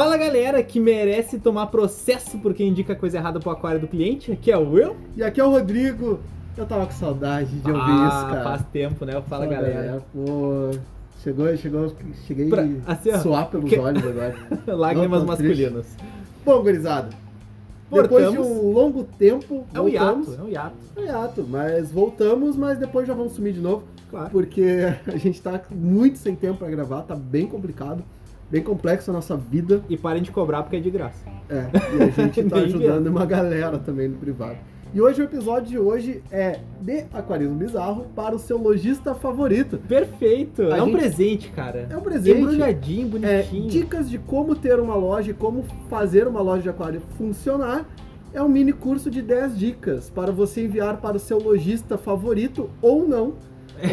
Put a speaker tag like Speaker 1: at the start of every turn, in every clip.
Speaker 1: Fala galera que merece tomar processo porque indica coisa errada pro aquário do cliente, aqui é o Will.
Speaker 2: E aqui é o Rodrigo. Eu tava com saudade de ouvir
Speaker 1: ah,
Speaker 2: isso, cara.
Speaker 1: faz tempo, né? Fala,
Speaker 2: Fala,
Speaker 1: galera.
Speaker 2: Pô, chegou, chegou, cheguei
Speaker 1: Pra-
Speaker 2: a
Speaker 1: assim, ó,
Speaker 2: suar pelos
Speaker 1: que-
Speaker 2: olhos agora.
Speaker 1: Lágrimas
Speaker 2: tô
Speaker 1: masculinas.
Speaker 2: Bom, gurizada, depois de
Speaker 1: Voltamos.
Speaker 2: um longo tempo,
Speaker 1: É um hiato,
Speaker 2: voltamos.
Speaker 1: é um hiato.
Speaker 2: É um hiato, mas voltamos, mas depois já vamos sumir de novo,
Speaker 1: Claro.
Speaker 2: porque a gente tá muito sem tempo pra gravar, tá bem complicado, bem complexo a nossa vida.
Speaker 1: E parem de cobrar porque é de graça.
Speaker 2: É, e a gente tá ajudando uma galera também no privado. E hoje o episódio de hoje é de aquarismo bizarro para o seu lojista favorito.
Speaker 1: Perfeito.
Speaker 2: A
Speaker 1: é um
Speaker 2: gente-
Speaker 1: presente, cara.
Speaker 2: É um presente.
Speaker 1: Embrulhadinho,
Speaker 2: É,
Speaker 1: bonitinho.
Speaker 2: dicas de como ter uma loja e como fazer uma loja de aquário funcionar. É um mini curso de 10 dicas para você enviar para o seu lojista favorito ou não.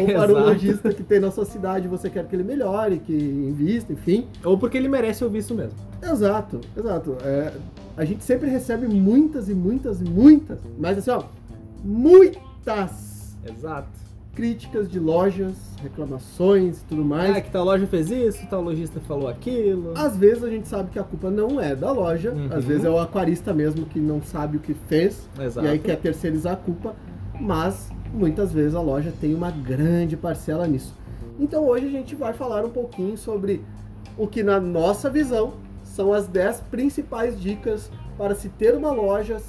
Speaker 2: Ou para o lojista que tem na sua cidade e você quer que ele melhore, que invista, enfim.
Speaker 1: Ou porque ele merece ouvir isso mesmo.
Speaker 2: Exato, exato. É, a gente sempre recebe muitas e muitas e muitas, mas assim, ó, muitas
Speaker 1: Exato.
Speaker 2: críticas de lojas, reclamações e tudo mais.
Speaker 1: Ah, que tal loja fez isso, tal lojista falou aquilo.
Speaker 2: Às vezes a gente sabe que a culpa não é da loja,
Speaker 1: Uhum.
Speaker 2: às vezes é o aquarista mesmo que não sabe o que fez
Speaker 1: Exato.
Speaker 2: e aí quer terceirizar a culpa, mas muitas vezes a loja tem uma grande parcela nisso. Então hoje a gente vai falar um pouquinho sobre o que na nossa visão são as 10 principais dicas para se ter uma loja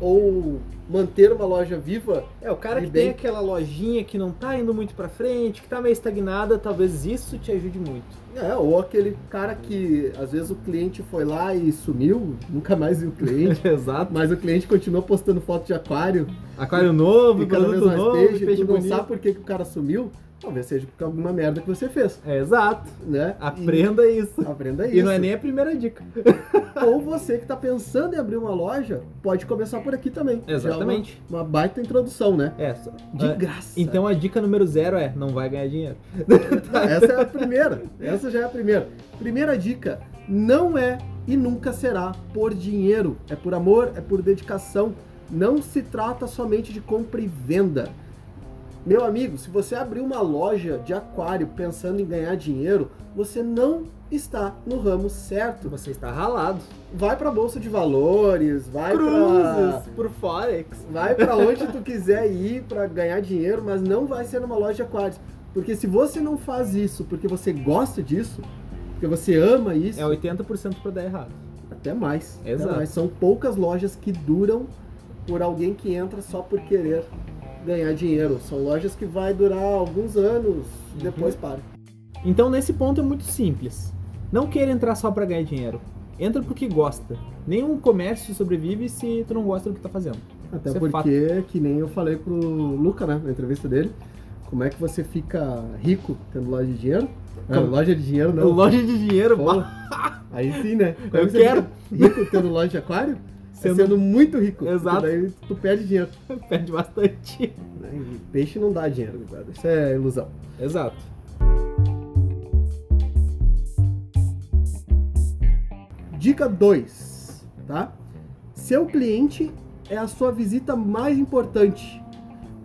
Speaker 2: ou manter uma loja viva.
Speaker 1: É, o cara que
Speaker 2: bem-
Speaker 1: tem aquela lojinha que não tá indo muito pra frente, que tá meio estagnada, talvez isso te ajude muito.
Speaker 2: É, ou aquele cara que às vezes o cliente foi lá e sumiu, nunca mais viu o cliente.
Speaker 1: Exato.
Speaker 2: Mas o cliente continua postando foto de aquário
Speaker 1: Aquário novo,
Speaker 2: e cada vez
Speaker 1: produto
Speaker 2: mais
Speaker 1: novo,
Speaker 2: peixe,
Speaker 1: peixe
Speaker 2: tu não
Speaker 1: bonito.
Speaker 2: sabe por que, que o cara sumiu, talvez seja por alguma merda que você fez,
Speaker 1: É, exato.
Speaker 2: né?
Speaker 1: Aprenda isso.
Speaker 2: E, aprenda isso.
Speaker 1: E não é nem a primeira dica.
Speaker 2: Ou você que tá pensando em abrir uma loja, pode começar por aqui também. Já é
Speaker 1: Exatamente.
Speaker 2: uma, uma baita introdução, né?
Speaker 1: É, só-
Speaker 2: De
Speaker 1: é,
Speaker 2: graça.
Speaker 1: Então a dica número zero é, não vai ganhar dinheiro.
Speaker 2: Essa é a primeira. Essa já é a primeira. Primeira dica: não é e nunca será por dinheiro. É por amor, é por dedicação. Não se trata somente de compra e venda. Meu amigo, se você abrir uma loja de aquário pensando em ganhar dinheiro, você não está no ramo certo.
Speaker 1: Você está ralado.
Speaker 2: Vai pra bolsa de valores, vai
Speaker 1: Cruzes por Forex.
Speaker 2: Vai pra onde tu quiser ir pra ganhar dinheiro, mas não vai ser numa loja de aquários. Porque se você não faz isso porque você gosta disso, porque você ama isso,
Speaker 1: É 80% pra dar errado.
Speaker 2: até mais. até
Speaker 1: Exato.
Speaker 2: mais. São poucas lojas que duram por alguém que entra só por querer ganhar dinheiro. São lojas que vai durar alguns anos,
Speaker 1: Uhum.
Speaker 2: depois para.
Speaker 1: Então nesse ponto é muito simples. Não queira entrar só pra ganhar dinheiro. Entra porque gosta. Nenhum comércio sobrevive se tu não gosta do que tá fazendo.
Speaker 2: Até
Speaker 1: Isso é
Speaker 2: porque, que nem eu falei pro Luca, né, na entrevista dele, como é que você fica rico tendo loja de dinheiro? Ah, loja de dinheiro não.
Speaker 1: Loja de dinheiro,
Speaker 2: Pô, Aí sim, né? Como
Speaker 1: Eu
Speaker 2: você
Speaker 1: quero.
Speaker 2: rico tendo loja de aquário? Sendo,
Speaker 1: Sendo-
Speaker 2: muito rico.
Speaker 1: Exato.
Speaker 2: Daí tu perde dinheiro.
Speaker 1: perde bastante.
Speaker 2: né? E peixe não dá dinheiro, guarda. Isso é ilusão.
Speaker 1: Exato.
Speaker 2: Dica 2, tá? Seu cliente é a sua visita mais importante.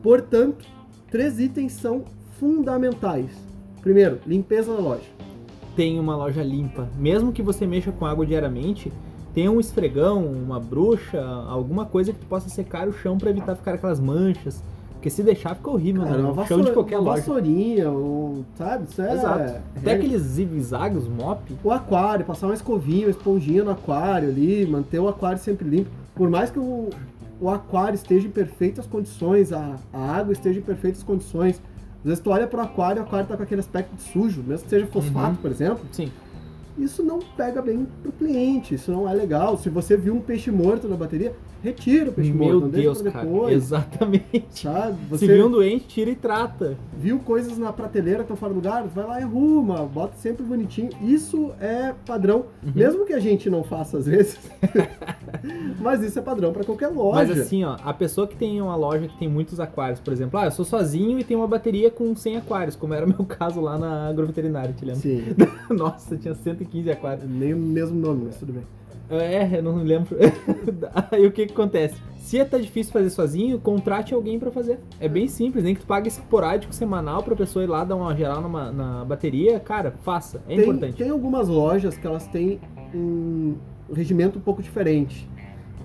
Speaker 2: Portanto, três itens são fundamentais. Primeiro, limpeza da loja.
Speaker 1: Tem uma loja limpa. Mesmo que você mexa com água diariamente, tem um esfregão, uma bruxa, alguma coisa que tu possa secar o chão pra evitar ficar aquelas manchas. Porque se deixar fica horrível,
Speaker 2: Cara,
Speaker 1: né?
Speaker 2: uma,
Speaker 1: O chão de qualquer
Speaker 2: uma
Speaker 1: loja.
Speaker 2: vassourinha, um, sabe? Isso é...
Speaker 1: Exato.
Speaker 2: é-
Speaker 1: Até aqueles zigue-zagues, mop.
Speaker 2: o aquário, passar uma escovinha, uma esponjinha no aquário ali, manter o aquário sempre limpo. Por mais que o, o aquário esteja em perfeitas condições, a, a água esteja em perfeitas condições. Às vezes tu olha pro aquário e o aquário tá com aquele aspecto de sujo, mesmo que seja fosfato,
Speaker 1: Uhum.
Speaker 2: por exemplo.
Speaker 1: Sim.
Speaker 2: Isso não pega bem pro cliente, isso não é legal. Se você viu um peixe morto na bateria, retira o peixe morto,
Speaker 1: Meu
Speaker 2: não
Speaker 1: Deus,
Speaker 2: deixa pra
Speaker 1: cara.
Speaker 2: depois.
Speaker 1: Exatamente.
Speaker 2: Sabe?
Speaker 1: Se
Speaker 2: Você
Speaker 1: viu um doente, tira e trata.
Speaker 2: viu coisas na prateleira que estão fora do lugar, vai lá e arruma, bota sempre bonitinho. Isso é padrão,
Speaker 1: Uhum.
Speaker 2: mesmo que a gente não faça às vezes. mas isso é padrão para qualquer loja.
Speaker 1: Mas assim, ó, a pessoa que tem uma loja que tem muitos aquários, por exemplo, ah, eu sou sozinho e tenho uma bateria com 100 aquários, como era o meu caso lá na agroveterinária, te lembra?
Speaker 2: Sim,
Speaker 1: Nossa, tinha 115 aquários.
Speaker 2: nem o mesmo nome, mas tudo bem.
Speaker 1: É, eu não lembro. Aí o que que acontece? Se tá difícil fazer sozinho, contrate alguém pra fazer. É bem simples, nem que tu pague esporádico semanal pra pessoa ir lá dar uma geral numa, na bateria, cara, faça. É
Speaker 2: tem,
Speaker 1: importante.
Speaker 2: tem algumas lojas que elas têm um regimento um pouco diferente.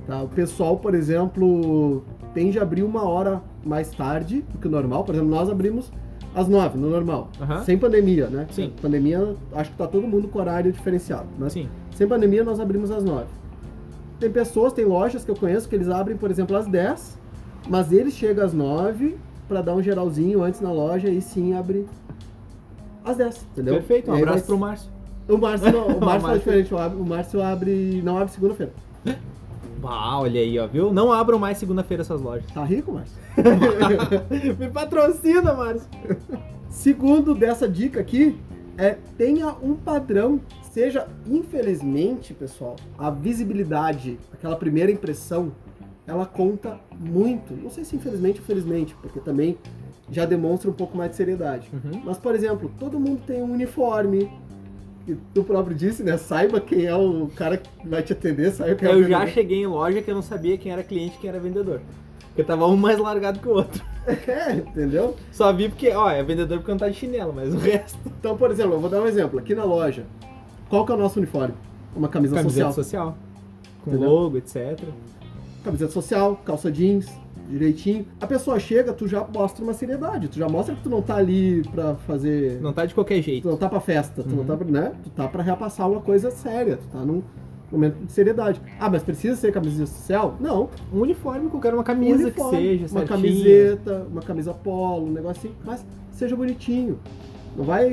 Speaker 2: Tá? O pessoal, por exemplo, tende a abrir uma hora mais tarde do que o normal. Por exemplo, nós abrimos às nove, no normal. Sem pandemia, né?
Speaker 1: Sim.
Speaker 2: Pandemia, acho que tá todo mundo com horário diferenciado. Mas
Speaker 1: Sim.
Speaker 2: sem pandemia, nós abrimos às nove. Tem pessoas, tem lojas que eu conheço que eles abrem, por exemplo, às 10, mas eles chegam às 9 para dar um geralzinho antes na loja e sim abre às 10, entendeu?
Speaker 1: Perfeito, um abraço
Speaker 2: vai-
Speaker 1: pro Márcio.
Speaker 2: O Márcio, não, o Márcio é diferente, o Márcio abre, não abre segunda-feira.
Speaker 1: Ah, olha aí, ó, viu? Não abram mais segunda-feira essas lojas.
Speaker 2: Tá rico, Márcio?
Speaker 1: Me patrocina, Márcio.
Speaker 2: Segundo dessa dica aqui, é tenha um padrão. Seja, infelizmente, pessoal, a visibilidade, aquela primeira impressão, ela conta muito. Não sei se infelizmente ou felizmente, porque também já demonstra um pouco mais de seriedade.
Speaker 1: Uhum.
Speaker 2: Mas, por exemplo, todo mundo tem um uniforme. E tu próprio disse, né? Saiba quem é o cara que vai te atender, saiba quem é o
Speaker 1: Eu já cheguei em loja que eu não sabia quem era cliente e quem era vendedor. Porque tava um mais largado que o outro.
Speaker 2: É, entendeu?
Speaker 1: Só vi porque, ó, é vendedor porque não tá de chinelo, mas o resto.
Speaker 2: Então, por exemplo, eu vou dar um exemplo. Aqui na loja, qual que é o nosso uniforme? Uma camisa
Speaker 1: Camiseta
Speaker 2: social.
Speaker 1: social. Com
Speaker 2: Entendeu?
Speaker 1: logo, etc.
Speaker 2: camiseta social, calça jeans, direitinho. A pessoa chega, tu já mostra uma seriedade, tu já mostra que tu não tá ali pra fazer.
Speaker 1: Não tá de qualquer
Speaker 2: Tu
Speaker 1: jeito.
Speaker 2: não tá pra festa, tu não
Speaker 1: Uhum.
Speaker 2: tá pra, né? Tu tá pra repassar uma coisa séria, tu tá num momento de seriedade. Ah, mas precisa ser camiseta social? Não.
Speaker 1: Um uniforme, qualquer uma camisa
Speaker 2: Uniforme,
Speaker 1: que seja,
Speaker 2: Uma
Speaker 1: certinho.
Speaker 2: camiseta, uma camisa polo, um negocinho, mas seja bonitinho. Não vai.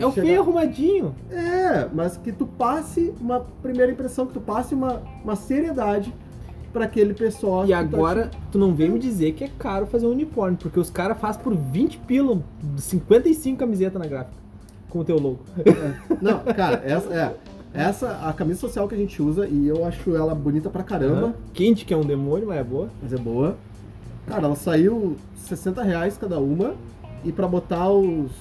Speaker 1: É o
Speaker 2: chegar-
Speaker 1: feio arrumadinho.
Speaker 2: É, mas que tu passe uma primeira impressão, que tu passe uma, uma seriedade pra aquele pessoal.
Speaker 1: E
Speaker 2: que tá
Speaker 1: agora, tu não vem me dizer que é caro fazer um uniforme, porque os caras fazem por 20 pila, 55 camisetas na gráfica, com o teu logo.
Speaker 2: te- Não, cara, essa é. Essa, a camisa social que a gente usa, e eu acho ela bonita pra caramba,
Speaker 1: Aham. Quente, que é um demônio, mas é boa.
Speaker 2: mas é boa. Cara, ela saiu 60 reais cada uma, e pra botar os,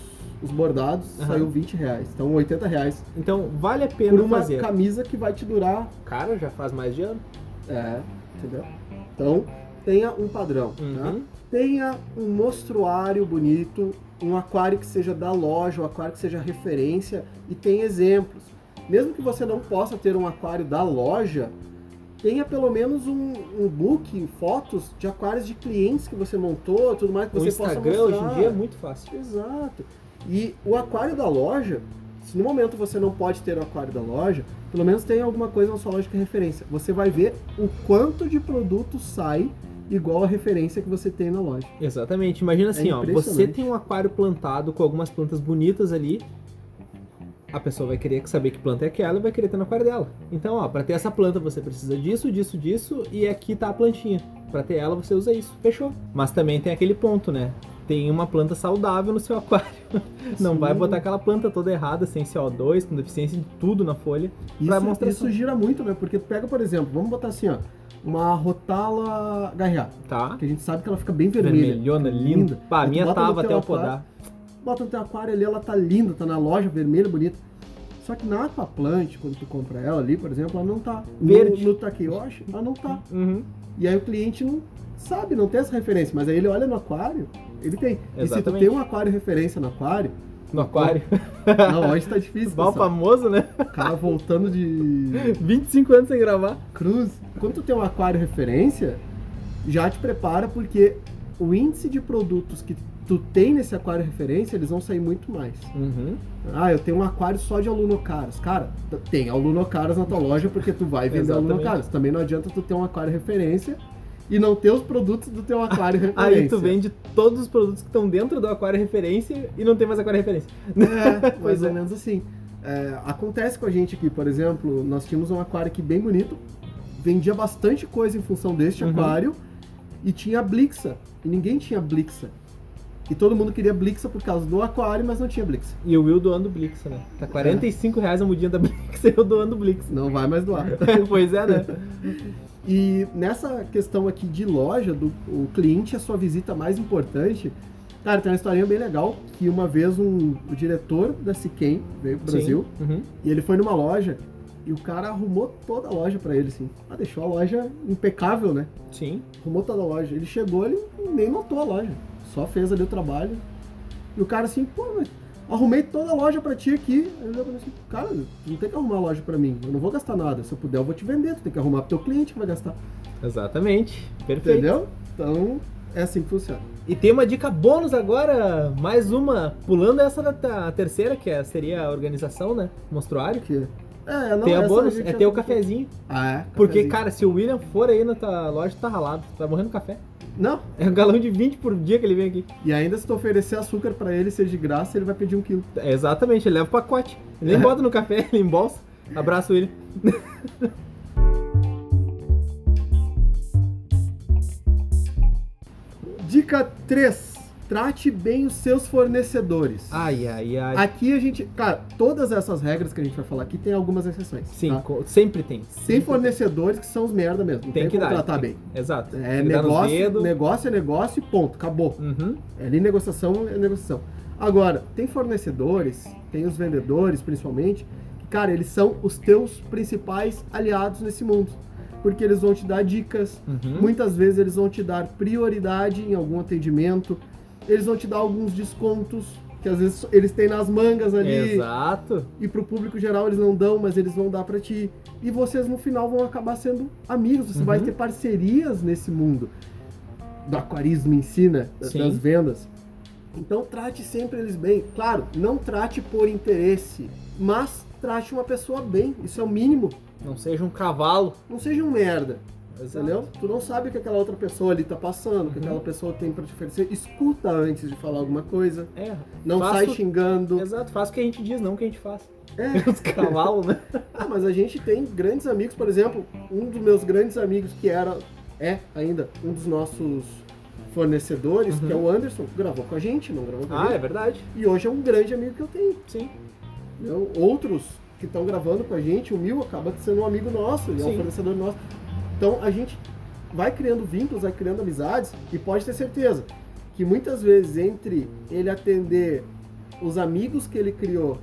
Speaker 2: os bordados
Speaker 1: Aham.
Speaker 2: saiu 20 reais. Então 80 reais
Speaker 1: Então, vale a pena
Speaker 2: por uma
Speaker 1: fazer.
Speaker 2: camisa que vai te durar.
Speaker 1: Cara, já faz mais de ano.
Speaker 2: É, entendeu? Então, tenha um padrão. Tá?
Speaker 1: Uhum.
Speaker 2: tenha um mostruário bonito, um aquário que seja da loja, um aquário que seja referência e tenha exemplos. Mesmo que você não possa ter um aquário da loja, tenha pelo menos um, um book, fotos de aquários de clientes que você montou, tudo mais que
Speaker 1: O
Speaker 2: você possa
Speaker 1: Instagram
Speaker 2: mostrar.
Speaker 1: hoje em dia é muito fácil.
Speaker 2: Exato. E o aquário da loja, se no momento você não pode ter o aquário da loja, pelo menos tem alguma coisa na sua loja que é referência. Você vai ver o quanto de produto sai igual a referência que você tem na loja.
Speaker 1: Exatamente. Imagina assim, ó, você tem um aquário plantado com algumas plantas bonitas ali. A pessoa vai querer saber que planta é aquela e vai querer ter no aquário dela. Então, ó, pra ter essa planta você precisa disso, disso, disso e aqui tá a plantinha. Pra ter ela você usa isso. Fechou. Mas também tem aquele ponto, né? Tem uma planta saudável no seu aquário. Não
Speaker 2: Sim.
Speaker 1: vai botar aquela planta toda errada, sem CO2, com deficiência de tudo na folha.
Speaker 2: Isso, isso gira muito, né? Porque tu pega, por exemplo, vamos botar assim, ó, uma rotala garreada,
Speaker 1: Tá?
Speaker 2: que a gente sabe que ela fica bem vermelha.
Speaker 1: Vermelhona, linda. Pá, a minha tava até eu
Speaker 2: aquário,
Speaker 1: podar.
Speaker 2: Bota no teu aquário ali, ela tá linda, tá na loja, vermelha, bonita. Só que na Aquaplant, quando tu compra ela ali, por exemplo, ela não tá.
Speaker 1: Verde.
Speaker 2: No, no Takeyoshi, ela não tá.
Speaker 1: Uhum.
Speaker 2: E aí o cliente não sabe, não tem essa referência. Mas aí ele olha no aquário, ele tem. E se tu
Speaker 1: Exatamente.
Speaker 2: tem um aquário referência no aquário,
Speaker 1: No aquário.
Speaker 2: não, hoje tá difícil.
Speaker 1: Mal famoso, né?
Speaker 2: O cara voltando de
Speaker 1: 25 anos sem gravar.
Speaker 2: cruz. Quando tu tem um aquário referência, já te prepara porque o índice de produtos que tu tem nesse aquário referência, eles vão sair muito mais.
Speaker 1: Uhum.
Speaker 2: Ah, eu tenho um aquário só de alunocaros. Cara, tem alunocaros na tua loja porque tu vai vender
Speaker 1: Exatamente.
Speaker 2: alunocaros. Também não adianta tu ter um aquário referência e não ter os produtos do teu aquário referência.
Speaker 1: Aí tu vende todos os produtos que estão dentro do aquário referência e não tem mais aquário referência.
Speaker 2: É, mais
Speaker 1: é.
Speaker 2: ou menos assim. É, acontece com a gente aqui, por exemplo, nós tínhamos um aquário aqui bem bonito, vendia bastante coisa em função deste
Speaker 1: Uhum.
Speaker 2: aquário e tinha Blixa. E ninguém tinha Blixa. E todo mundo queria Blixa por causa do aquário, mas não tinha Blixa.
Speaker 1: E o Will doando Blix, né? Tá 45 reais a mudinha da Blix e eu doando Blix.
Speaker 2: Não vai mais doar.
Speaker 1: pois é, né?
Speaker 2: E nessa questão aqui de loja, do o cliente a sua visita mais importante. Cara, tem uma historinha bem legal que uma vez um, o diretor da Siquem veio pro Brasil
Speaker 1: Sim. Uhum.
Speaker 2: e ele foi numa loja e o cara arrumou toda a loja pra ele, assim. Ah, deixou a loja impecável, né?
Speaker 1: Sim.
Speaker 2: Arrumou toda a loja. Ele chegou, ele nem notou a loja. Só fez ali o trabalho. E o cara assim, pô, mas arrumei toda a loja pra ti aqui. Aí eu falei assim, cara, tu não tem que arrumar a loja pra mim, eu não vou gastar nada. Se eu puder, eu vou te vender, tu tem que arrumar pro teu cliente que vai gastar.
Speaker 1: Exatamente. Perfeito.
Speaker 2: Entendeu? Então, é assim que funciona.
Speaker 1: E tem uma dica bônus agora, mais uma, pulando essa da terceira, que é- seria a organização, né? Monstruário.
Speaker 2: Que... É, não,
Speaker 1: tem a bônus, é ter o cafezinho.
Speaker 2: Ah, é?
Speaker 1: Porque,
Speaker 2: cafezinho.
Speaker 1: cara, se o William for aí na tua loja, tá ralado. Tu vai morrer no café.
Speaker 2: Não,
Speaker 1: É um galão de 20 por dia que ele vem aqui.
Speaker 2: e ainda se tu oferecer açúcar pra ele, seja de graça, ele vai pedir um quilo.
Speaker 1: É, exatamente, ele leva o pacote. Ele nem
Speaker 2: É.
Speaker 1: bota no café, ele embolsa. Abraço, William.
Speaker 2: Dica 3. Trate bem os seus fornecedores.
Speaker 1: Ai, ai, ai.
Speaker 2: Aqui a gente, cara, todas essas regras que a gente vai falar aqui tem algumas exceções.
Speaker 1: Sim,
Speaker 2: tá?
Speaker 1: sempre tem.
Speaker 2: Tem
Speaker 1: Sempre
Speaker 2: fornecedores que são os merda mesmo.
Speaker 1: Tem
Speaker 2: tem,
Speaker 1: que dar.
Speaker 2: tratar
Speaker 1: tem-
Speaker 2: bem.
Speaker 1: Exato.
Speaker 2: É
Speaker 1: Tem
Speaker 2: negócio, negócio é negócio e ponto, acabou.
Speaker 1: Uhum.
Speaker 2: É ali negociação é negociação. Agora, tem fornecedores, tem os vendedores principalmente, que, cara, eles são os teus principais aliados nesse mundo. Porque eles vão te dar dicas,
Speaker 1: Uhum.
Speaker 2: muitas vezes eles vão te dar prioridade em algum atendimento, eles vão te dar alguns descontos, que às vezes eles têm nas mangas ali,
Speaker 1: Exato.
Speaker 2: e pro público geral eles não dão, mas eles vão dar pra ti. E vocês no final vão acabar sendo amigos, você
Speaker 1: Uhum.
Speaker 2: vai ter parcerias nesse mundo do aquarismo em si, né? Das, das vendas. Então trate sempre eles bem. Claro, não trate por interesse, mas trate uma pessoa bem. Isso é o mínimo.
Speaker 1: Não seja um cavalo.
Speaker 2: Não seja um merda.
Speaker 1: Exato.
Speaker 2: Entendeu? Tu não sabe o que aquela outra pessoa ali tá passando, o que
Speaker 1: Uhum.
Speaker 2: aquela pessoa tem pra te oferecer. Escuta antes de falar alguma coisa.
Speaker 1: É.
Speaker 2: Não
Speaker 1: faço-
Speaker 2: sai xingando.
Speaker 1: Exato, faz o que a gente diz, não o que a gente faz.
Speaker 2: É.
Speaker 1: Os cavalos, né?
Speaker 2: Ah, mas a gente tem grandes amigos, por exemplo, um dos meus grandes amigos que era, é ainda, um dos nossos fornecedores,
Speaker 1: Uhum.
Speaker 2: que é o Anderson, gravou com a gente, não gravou com a
Speaker 1: Ah, é
Speaker 2: gente.
Speaker 1: verdade.
Speaker 2: E hoje é um grande amigo que eu tenho.
Speaker 1: Sim.
Speaker 2: entendeu? Outros que estão gravando com a gente, o Mil acaba sendo um amigo nosso, ele é um fornecedor nosso. Então a gente vai criando vínculos, vai criando amizades e pode ter certeza que muitas vezes entre ele atender os amigos que ele criou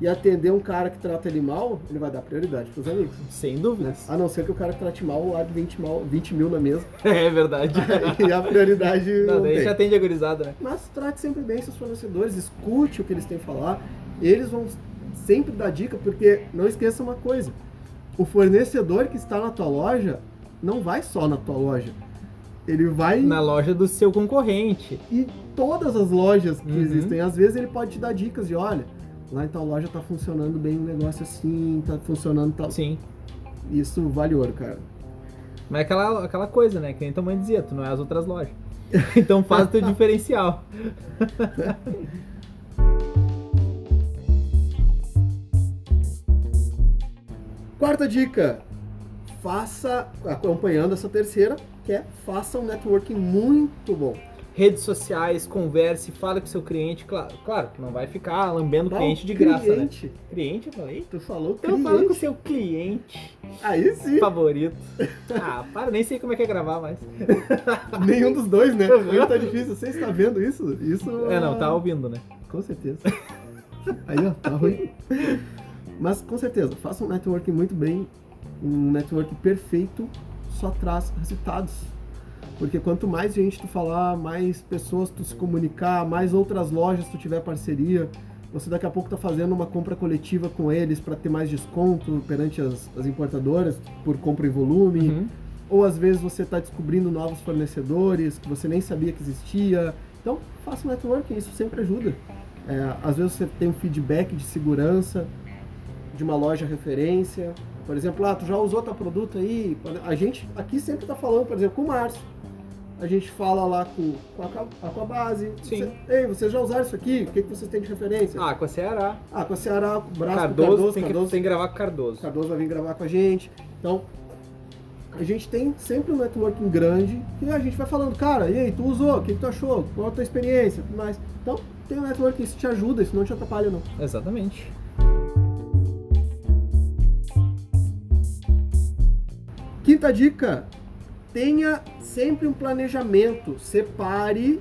Speaker 2: e atender um cara que trata ele mal, ele vai dar prioridade pros amigos.
Speaker 1: Sem dúvidas.
Speaker 2: A não ser que o cara que trate mal largue 20, mal, 20 mil na mesa
Speaker 1: É verdade.
Speaker 2: e a prioridade
Speaker 1: Não,
Speaker 2: não,
Speaker 1: daí
Speaker 2: tem.
Speaker 1: já tem de agorizada, né?
Speaker 2: Mas trate sempre bem seus fornecedores, escute o que eles têm a falar. Eles vão sempre dar dica, porque não esqueça uma coisa: o fornecedor que está na tua loja não vai só na tua loja. Ele vai
Speaker 1: Na loja do seu concorrente.
Speaker 2: em todas as lojas que
Speaker 1: Uhum.
Speaker 2: existem. Às vezes ele pode te dar dicas de: olha, lá em tal loja tá funcionando bem um negócio assim, tá funcionando tal.
Speaker 1: Sim.
Speaker 2: Isso vale ouro, cara.
Speaker 1: Mas é aquela, aquela coisa, né? Que nem tua mãe dizia, tu não é as outras lojas. Então faz o teu diferencial.
Speaker 2: Quarta dica: faça, acompanhando essa terceira, que é faça um networking muito bom.
Speaker 1: Redes sociais, converse, fala com seu cliente. Claro, claro, não vai ficar lambendo cliente de graça, né?
Speaker 2: cliente.
Speaker 1: Cliente, eu falei?
Speaker 2: Tu falou
Speaker 1: Então
Speaker 2: cliente.
Speaker 1: fala com o seu cliente
Speaker 2: Aí sim.
Speaker 1: favorito. Ah, para, nem sei como é que é gravar mais.
Speaker 2: Nenhum dos dois, né?
Speaker 1: Uhum.
Speaker 2: Hoje tá difícil. Você está vendo isso? Isso.
Speaker 1: É, não, tá ouvindo, né?
Speaker 2: Com certeza. Aí, ó, tá ruim. Mas com certeza, faça um networking muito bem. Um network perfeito só traz resultados. Porque quanto mais gente tu falar, mais pessoas tu se comunicar, mais outras lojas tu tiver parceria, você daqui a pouco tá fazendo uma compra coletiva com eles para ter mais desconto perante as, as importadoras por compra em volume.
Speaker 1: Uhum.
Speaker 2: Ou às vezes você está descobrindo novos fornecedores que você nem sabia que existia. Então, faça um networking, isso sempre ajuda. É, às vezes você tem um feedback de segurança de uma loja referência. Por exemplo, ah, tu já usou teu produto aí? A gente aqui sempre está falando, por exemplo, com o Márcio. A gente fala lá com, com, a, com a base.
Speaker 1: Sim.
Speaker 2: Você- Ei, vocês já usaram isso aqui? O que, que vocês têm de referência?
Speaker 1: Ah, com a Ceará.
Speaker 2: Ah, com a Ceará, com o braço
Speaker 1: Cardoso,
Speaker 2: do Cardoso.
Speaker 1: tem, que,
Speaker 2: Cardoso
Speaker 1: tem que gravar com Cardoso.
Speaker 2: o Cardoso vai vir gravar com a gente. Então, a gente tem sempre um networking grande e a gente vai falando, cara, e aí, tu usou? O que, que tu achou? Qual a tua experiência? Tudo mais. Então, tem um networking, isso te ajuda, isso não te atrapalha, não.
Speaker 1: Exatamente.
Speaker 2: Quinta dica: tenha sempre um planejamento. Separe.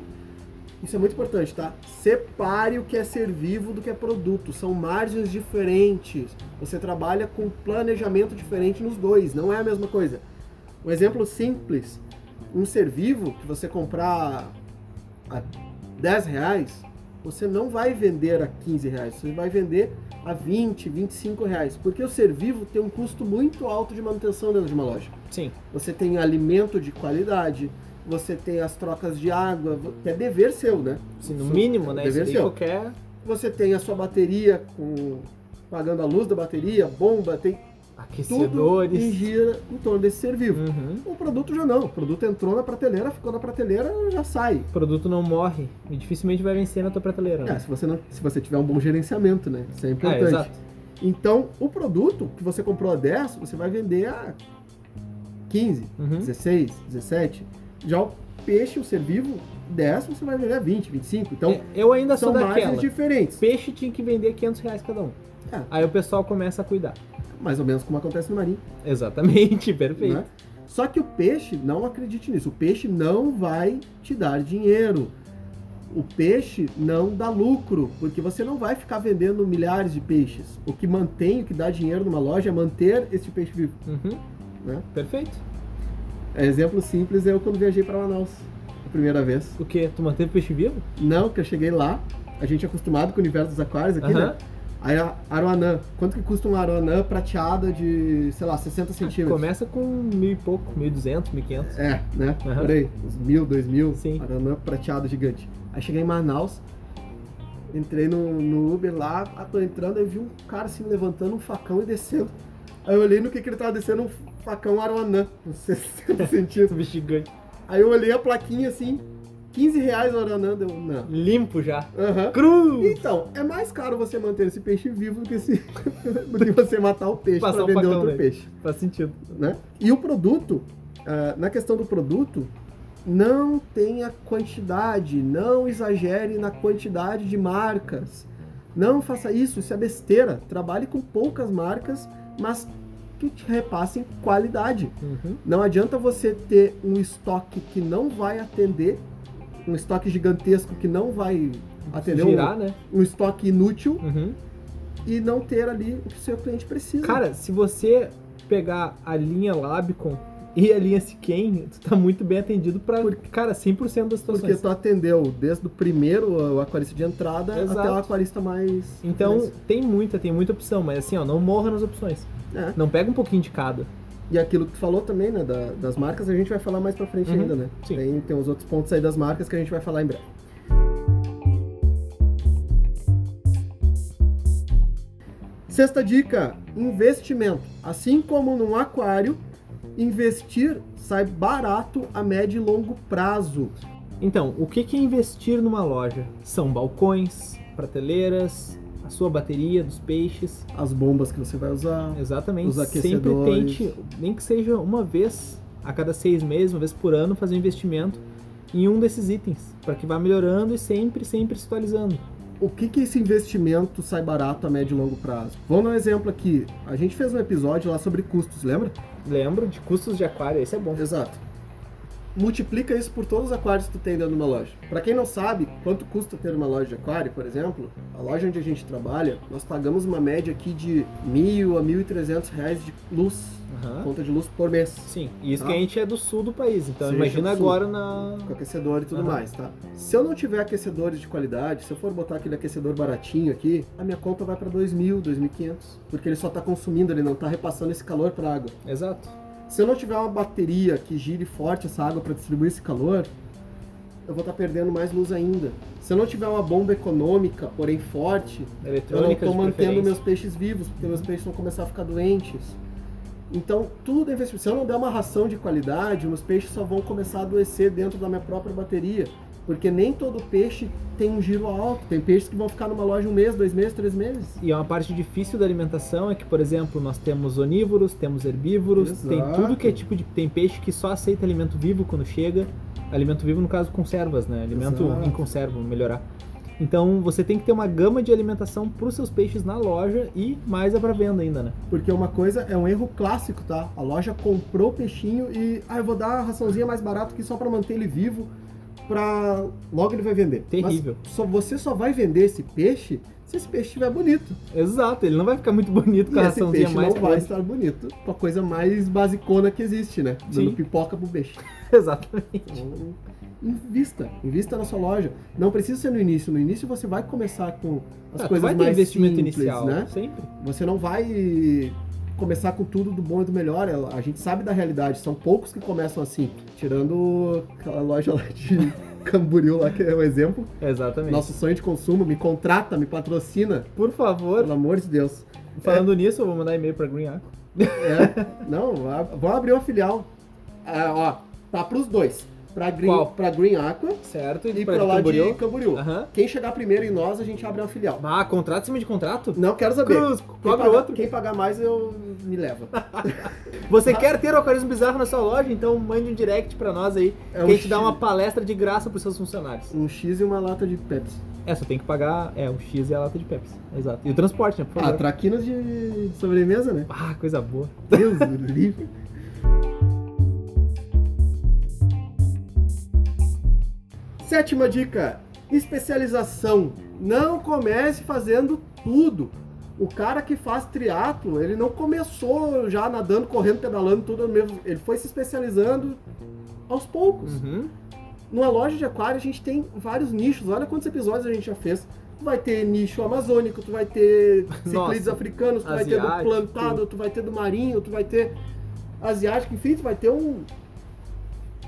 Speaker 2: Isso é muito importante, tá? Separe o que é ser vivo do que é produto. São margens diferentes. Você trabalha com planejamento diferente nos dois, não é a mesma coisa. Um exemplo simples: um ser vivo que você comprar a 10 reais, você não vai vender a 15 reais, você vai vender a 20, 25 reais, porque o ser vivo tem um custo muito alto de manutenção dentro de uma loja.
Speaker 1: Sim.
Speaker 2: Você tem alimento de qualidade, você tem as trocas de água, que é dever seu, né?
Speaker 1: Sim, no mínimo,
Speaker 2: é
Speaker 1: né?
Speaker 2: dever seu.
Speaker 1: qualquer.
Speaker 2: Você tem a sua bateria com pagando a luz da bateria, bomba, tem tudo que
Speaker 1: Aquecedores.
Speaker 2: gira em torno desse ser vivo.
Speaker 1: Uhum.
Speaker 2: O produto já não. O produto entrou na prateleira, ficou na prateleira, já sai.
Speaker 1: O produto não morre e dificilmente vai vencer na tua prateleira.
Speaker 2: É,
Speaker 1: Né?
Speaker 2: se você, não, se você tiver um bom gerenciamento, né? Isso é
Speaker 1: É,
Speaker 2: importante.
Speaker 1: exato.
Speaker 2: então, o produto que você comprou a 10, você vai vender a 15,
Speaker 1: Uhum.
Speaker 2: 16, 17. Já o peixe, o ser vivo, 10, você vai vender a 20, 25. Então,
Speaker 1: É, Eu ainda sou
Speaker 2: são
Speaker 1: daquela.
Speaker 2: diferentes.
Speaker 1: Peixe tinha que vender 500 reais cada um.
Speaker 2: É,
Speaker 1: Aí o pessoal começa a cuidar.
Speaker 2: Mais ou menos como acontece no marinho.
Speaker 1: Exatamente, perfeito.
Speaker 2: né? Só que o peixe, não acredite nisso, o peixe não vai te dar dinheiro. O peixe não dá lucro, porque você não vai ficar vendendo milhares de peixes. O que mantém, o que dá dinheiro numa loja é manter esse peixe vivo.
Speaker 1: Uhum,
Speaker 2: Né?
Speaker 1: perfeito.
Speaker 2: Exemplo simples é eu quando viajei para Manaus, a primeira vez.
Speaker 1: O que? Tu manteve peixe vivo?
Speaker 2: Não, que eu cheguei lá, a gente é acostumado com o universo dos aquários aqui,
Speaker 1: Aham.
Speaker 2: né? Aí a aroanã, quanto que custa uma aroanã prateada de, sei lá, 60 centímetros?
Speaker 1: Começa com mil e pouco, mil duzentos, mil quinhentos.
Speaker 2: É, né?
Speaker 1: Aham.
Speaker 2: Por aí, uns mil, dois mil,
Speaker 1: Sim.
Speaker 2: aranã prateado gigante. Aí cheguei em Manaus, entrei no, no Uber lá, ah, tô entrando, aí vi um cara assim levantando um facão e descendo. Aí eu olhei no que, que ele tava descendo, um facão aruanã, uns 60 centímetros.
Speaker 1: Gigante.
Speaker 2: Aí eu olhei a plaquinha assim, 15 reais o aruanã, deu, não.
Speaker 1: Limpo já.
Speaker 2: Aham.
Speaker 1: Cru!
Speaker 2: Então, é mais caro você manter esse peixe vivo do que, se, do que você matar o peixe para
Speaker 1: um
Speaker 2: vender outro peixe
Speaker 1: Faz sentido.
Speaker 2: né? E o produto, ah, na questão do produto, não tenha quantidade, não exagere na quantidade de marcas. Não faça isso, isso é besteira. Trabalhe com poucas marcas, mas que te repassem qualidade.
Speaker 1: Uhum.
Speaker 2: Não adianta você ter um estoque que não vai atender, um estoque gigantesco que não vai atender,
Speaker 1: Girar,
Speaker 2: um,
Speaker 1: né?
Speaker 2: um estoque inútil
Speaker 1: Uhum.
Speaker 2: e não ter ali o que o seu cliente precisa.
Speaker 1: Cara, se você pegar a linha Labicon e a linha Siquem, tu tá muito bem atendido pra, cara, 100% das
Speaker 2: Porque
Speaker 1: situações.
Speaker 2: tu atendeu desde o primeiro o aquarista de entrada
Speaker 1: Exato.
Speaker 2: até o aquarista mais.
Speaker 1: Então,
Speaker 2: mais-
Speaker 1: tem muita, tem muita opção, mas assim, ó, não morra nas opções.
Speaker 2: é.
Speaker 1: Não pega um pouquinho de cada.
Speaker 2: E aquilo que tu falou também, né? da- das marcas, a gente vai falar mais pra frente
Speaker 1: Uhum,
Speaker 2: ainda, né?
Speaker 1: sim.
Speaker 2: Tem, tem os outros pontos aí das marcas que a gente vai falar em breve. Sexta dica: investimento. Assim como num aquário, investir sai barato a médio e longo prazo.
Speaker 1: Então, o que que é investir numa loja? São balcões, prateleiras, a sua bateria dos peixes.
Speaker 2: As bombas que você vai usar.
Speaker 1: Exatamente.
Speaker 2: Os
Speaker 1: Sempre
Speaker 2: aquecedores.
Speaker 1: tente, nem que seja uma vez a cada seis meses, uma vez por ano, fazer um investimento em um desses itens, para que vá melhorando e sempre, sempre se atualizando.
Speaker 2: o que, que esse investimento sai barato a médio e longo prazo? Vamos dar um exemplo aqui. A gente fez um episódio lá sobre custos, lembra?
Speaker 1: Lembro de custos de aquário, esse é bom.
Speaker 2: Exato. Multiplica isso por todos os aquários que tu tem dentro de uma loja. Para quem não sabe quanto custa ter uma loja de aquário, por exemplo, a loja onde a gente trabalha, nós pagamos uma média aqui de mil a mil e trezentos reais de luz,
Speaker 1: Aham.
Speaker 2: conta de luz por mês,
Speaker 1: Sim, e isso
Speaker 2: Tá.
Speaker 1: que a gente é do sul do país, então
Speaker 2: Sim,
Speaker 1: imagina
Speaker 2: é
Speaker 1: agora na.
Speaker 2: com aquecedor e tudo
Speaker 1: Aham.
Speaker 2: mais, tá? Se eu não tiver aquecedores de qualidade, se eu for botar aquele aquecedor baratinho aqui, a minha conta vai para 2.000, 2.500, porque ele só está consumindo, ele não está repassando esse calor para água.
Speaker 1: Exato.
Speaker 2: Se eu não tiver uma bateria que gire forte essa água para distribuir esse calor, eu vou estar perdendo mais luz ainda. Se eu não tiver uma bomba econômica, porém forte, eu não estou mantendo meus peixes vivos, porque meus peixes vão começar a ficar doentes. Então, tudo é investimento. Se eu não der uma ração de qualidade, meus peixes só vão começar a adoecer dentro da minha própria bateria. Porque nem todo peixe tem um giro alto. Tem peixes que vão ficar numa loja um mês, dois meses, três meses.
Speaker 1: E é uma parte difícil da alimentação é que, por exemplo, nós temos onívoros, temos herbívoros,
Speaker 2: Exato.
Speaker 1: tem tudo que é tipo de. Tem peixe que só aceita alimento vivo quando chega. Alimento vivo, no caso, conservas, né? Alimento
Speaker 2: Exato.
Speaker 1: em conserva, melhorar. Então você tem que ter uma gama de alimentação para os seus peixes na loja e mais é para venda ainda, né?
Speaker 2: Porque uma coisa é um erro clássico, tá? A loja comprou o peixinho e, ah, eu vou dar a raçãozinha mais barata aqui só para manter ele vivo. Pra. Logo ele vai vender.
Speaker 1: Terrível.
Speaker 2: Mas só, você só vai vender esse peixe se esse peixe estiver bonito.
Speaker 1: Exato, ele não vai ficar muito bonito com
Speaker 2: E
Speaker 1: a
Speaker 2: esse peixe
Speaker 1: mais
Speaker 2: não vai estar bonito com a coisa mais basicona que existe, né? Dando
Speaker 1: Sim.
Speaker 2: pipoca pro peixe.
Speaker 1: Exatamente.
Speaker 2: Então, invista, invista na sua loja. Não precisa ser no início. No início você vai começar com as
Speaker 1: tu
Speaker 2: coisas
Speaker 1: vai ter
Speaker 2: mais
Speaker 1: investimento
Speaker 2: simples,
Speaker 1: inicial,
Speaker 2: né?
Speaker 1: sempre.
Speaker 2: Você não vai começar com tudo do bom e do melhor. A gente sabe da realidade. São poucos que começam assim. Tirando aquela loja lá de Camboriú lá, que é o exemplo.
Speaker 1: Exatamente.
Speaker 2: Nosso sonho de consumo. Me contrata, me patrocina.
Speaker 1: Por favor,
Speaker 2: Pelo amor de Deus.
Speaker 1: falando nisso, eu vou mandar e-mail pra Green Aqua.
Speaker 2: É, não, vou abrir uma filial. Ah, ó, tá pros dois. Pra Green,
Speaker 1: Qual?
Speaker 2: pra Green Aqua
Speaker 1: Certo?
Speaker 2: e
Speaker 1: pra
Speaker 2: pra lá
Speaker 1: Camboriú?
Speaker 2: de Camboriú.
Speaker 1: Aham.
Speaker 2: Quem chegar primeiro em nós, a gente abre uma filial.
Speaker 1: Ah, contrato em cima de contrato?
Speaker 2: Não quero saber.
Speaker 1: Cruz,
Speaker 2: Quem pagar-
Speaker 1: outro.
Speaker 2: Quem pagar mais, eu me levo.
Speaker 1: Você quer ter o Aquarismo Bizarro na sua loja? Então mande um direct pra nós aí,
Speaker 2: É
Speaker 1: que
Speaker 2: um
Speaker 1: a gente dá
Speaker 2: X.
Speaker 1: uma palestra de graça pros seus funcionários.
Speaker 2: Um X e uma lata de Pepsi.
Speaker 1: É, só tem que pagar, é, o X e a lata de Pepsi. Exato. E o transporte, né, por
Speaker 2: Ah,
Speaker 1: favor.
Speaker 2: traquinas de sobremesa, né?
Speaker 1: Ah, coisa boa.
Speaker 2: Deus do livre. Sétima dica: especialização. Não comece fazendo tudo. O cara que faz triatlo, ele não começou já nadando, correndo, pedalando, tudo mesmo. Ele foi se especializando aos poucos.
Speaker 1: Uhum.
Speaker 2: Numa loja de aquário a gente tem vários nichos. Olha quantos episódios a gente já fez. Tu vai ter nicho amazônico, tu vai ter
Speaker 1: Nossa.
Speaker 2: africanos, tu vai ter do
Speaker 1: Asiático.
Speaker 2: plantado, tu vai ter do marinho, tu vai ter asiático, enfim, tu vai ter um,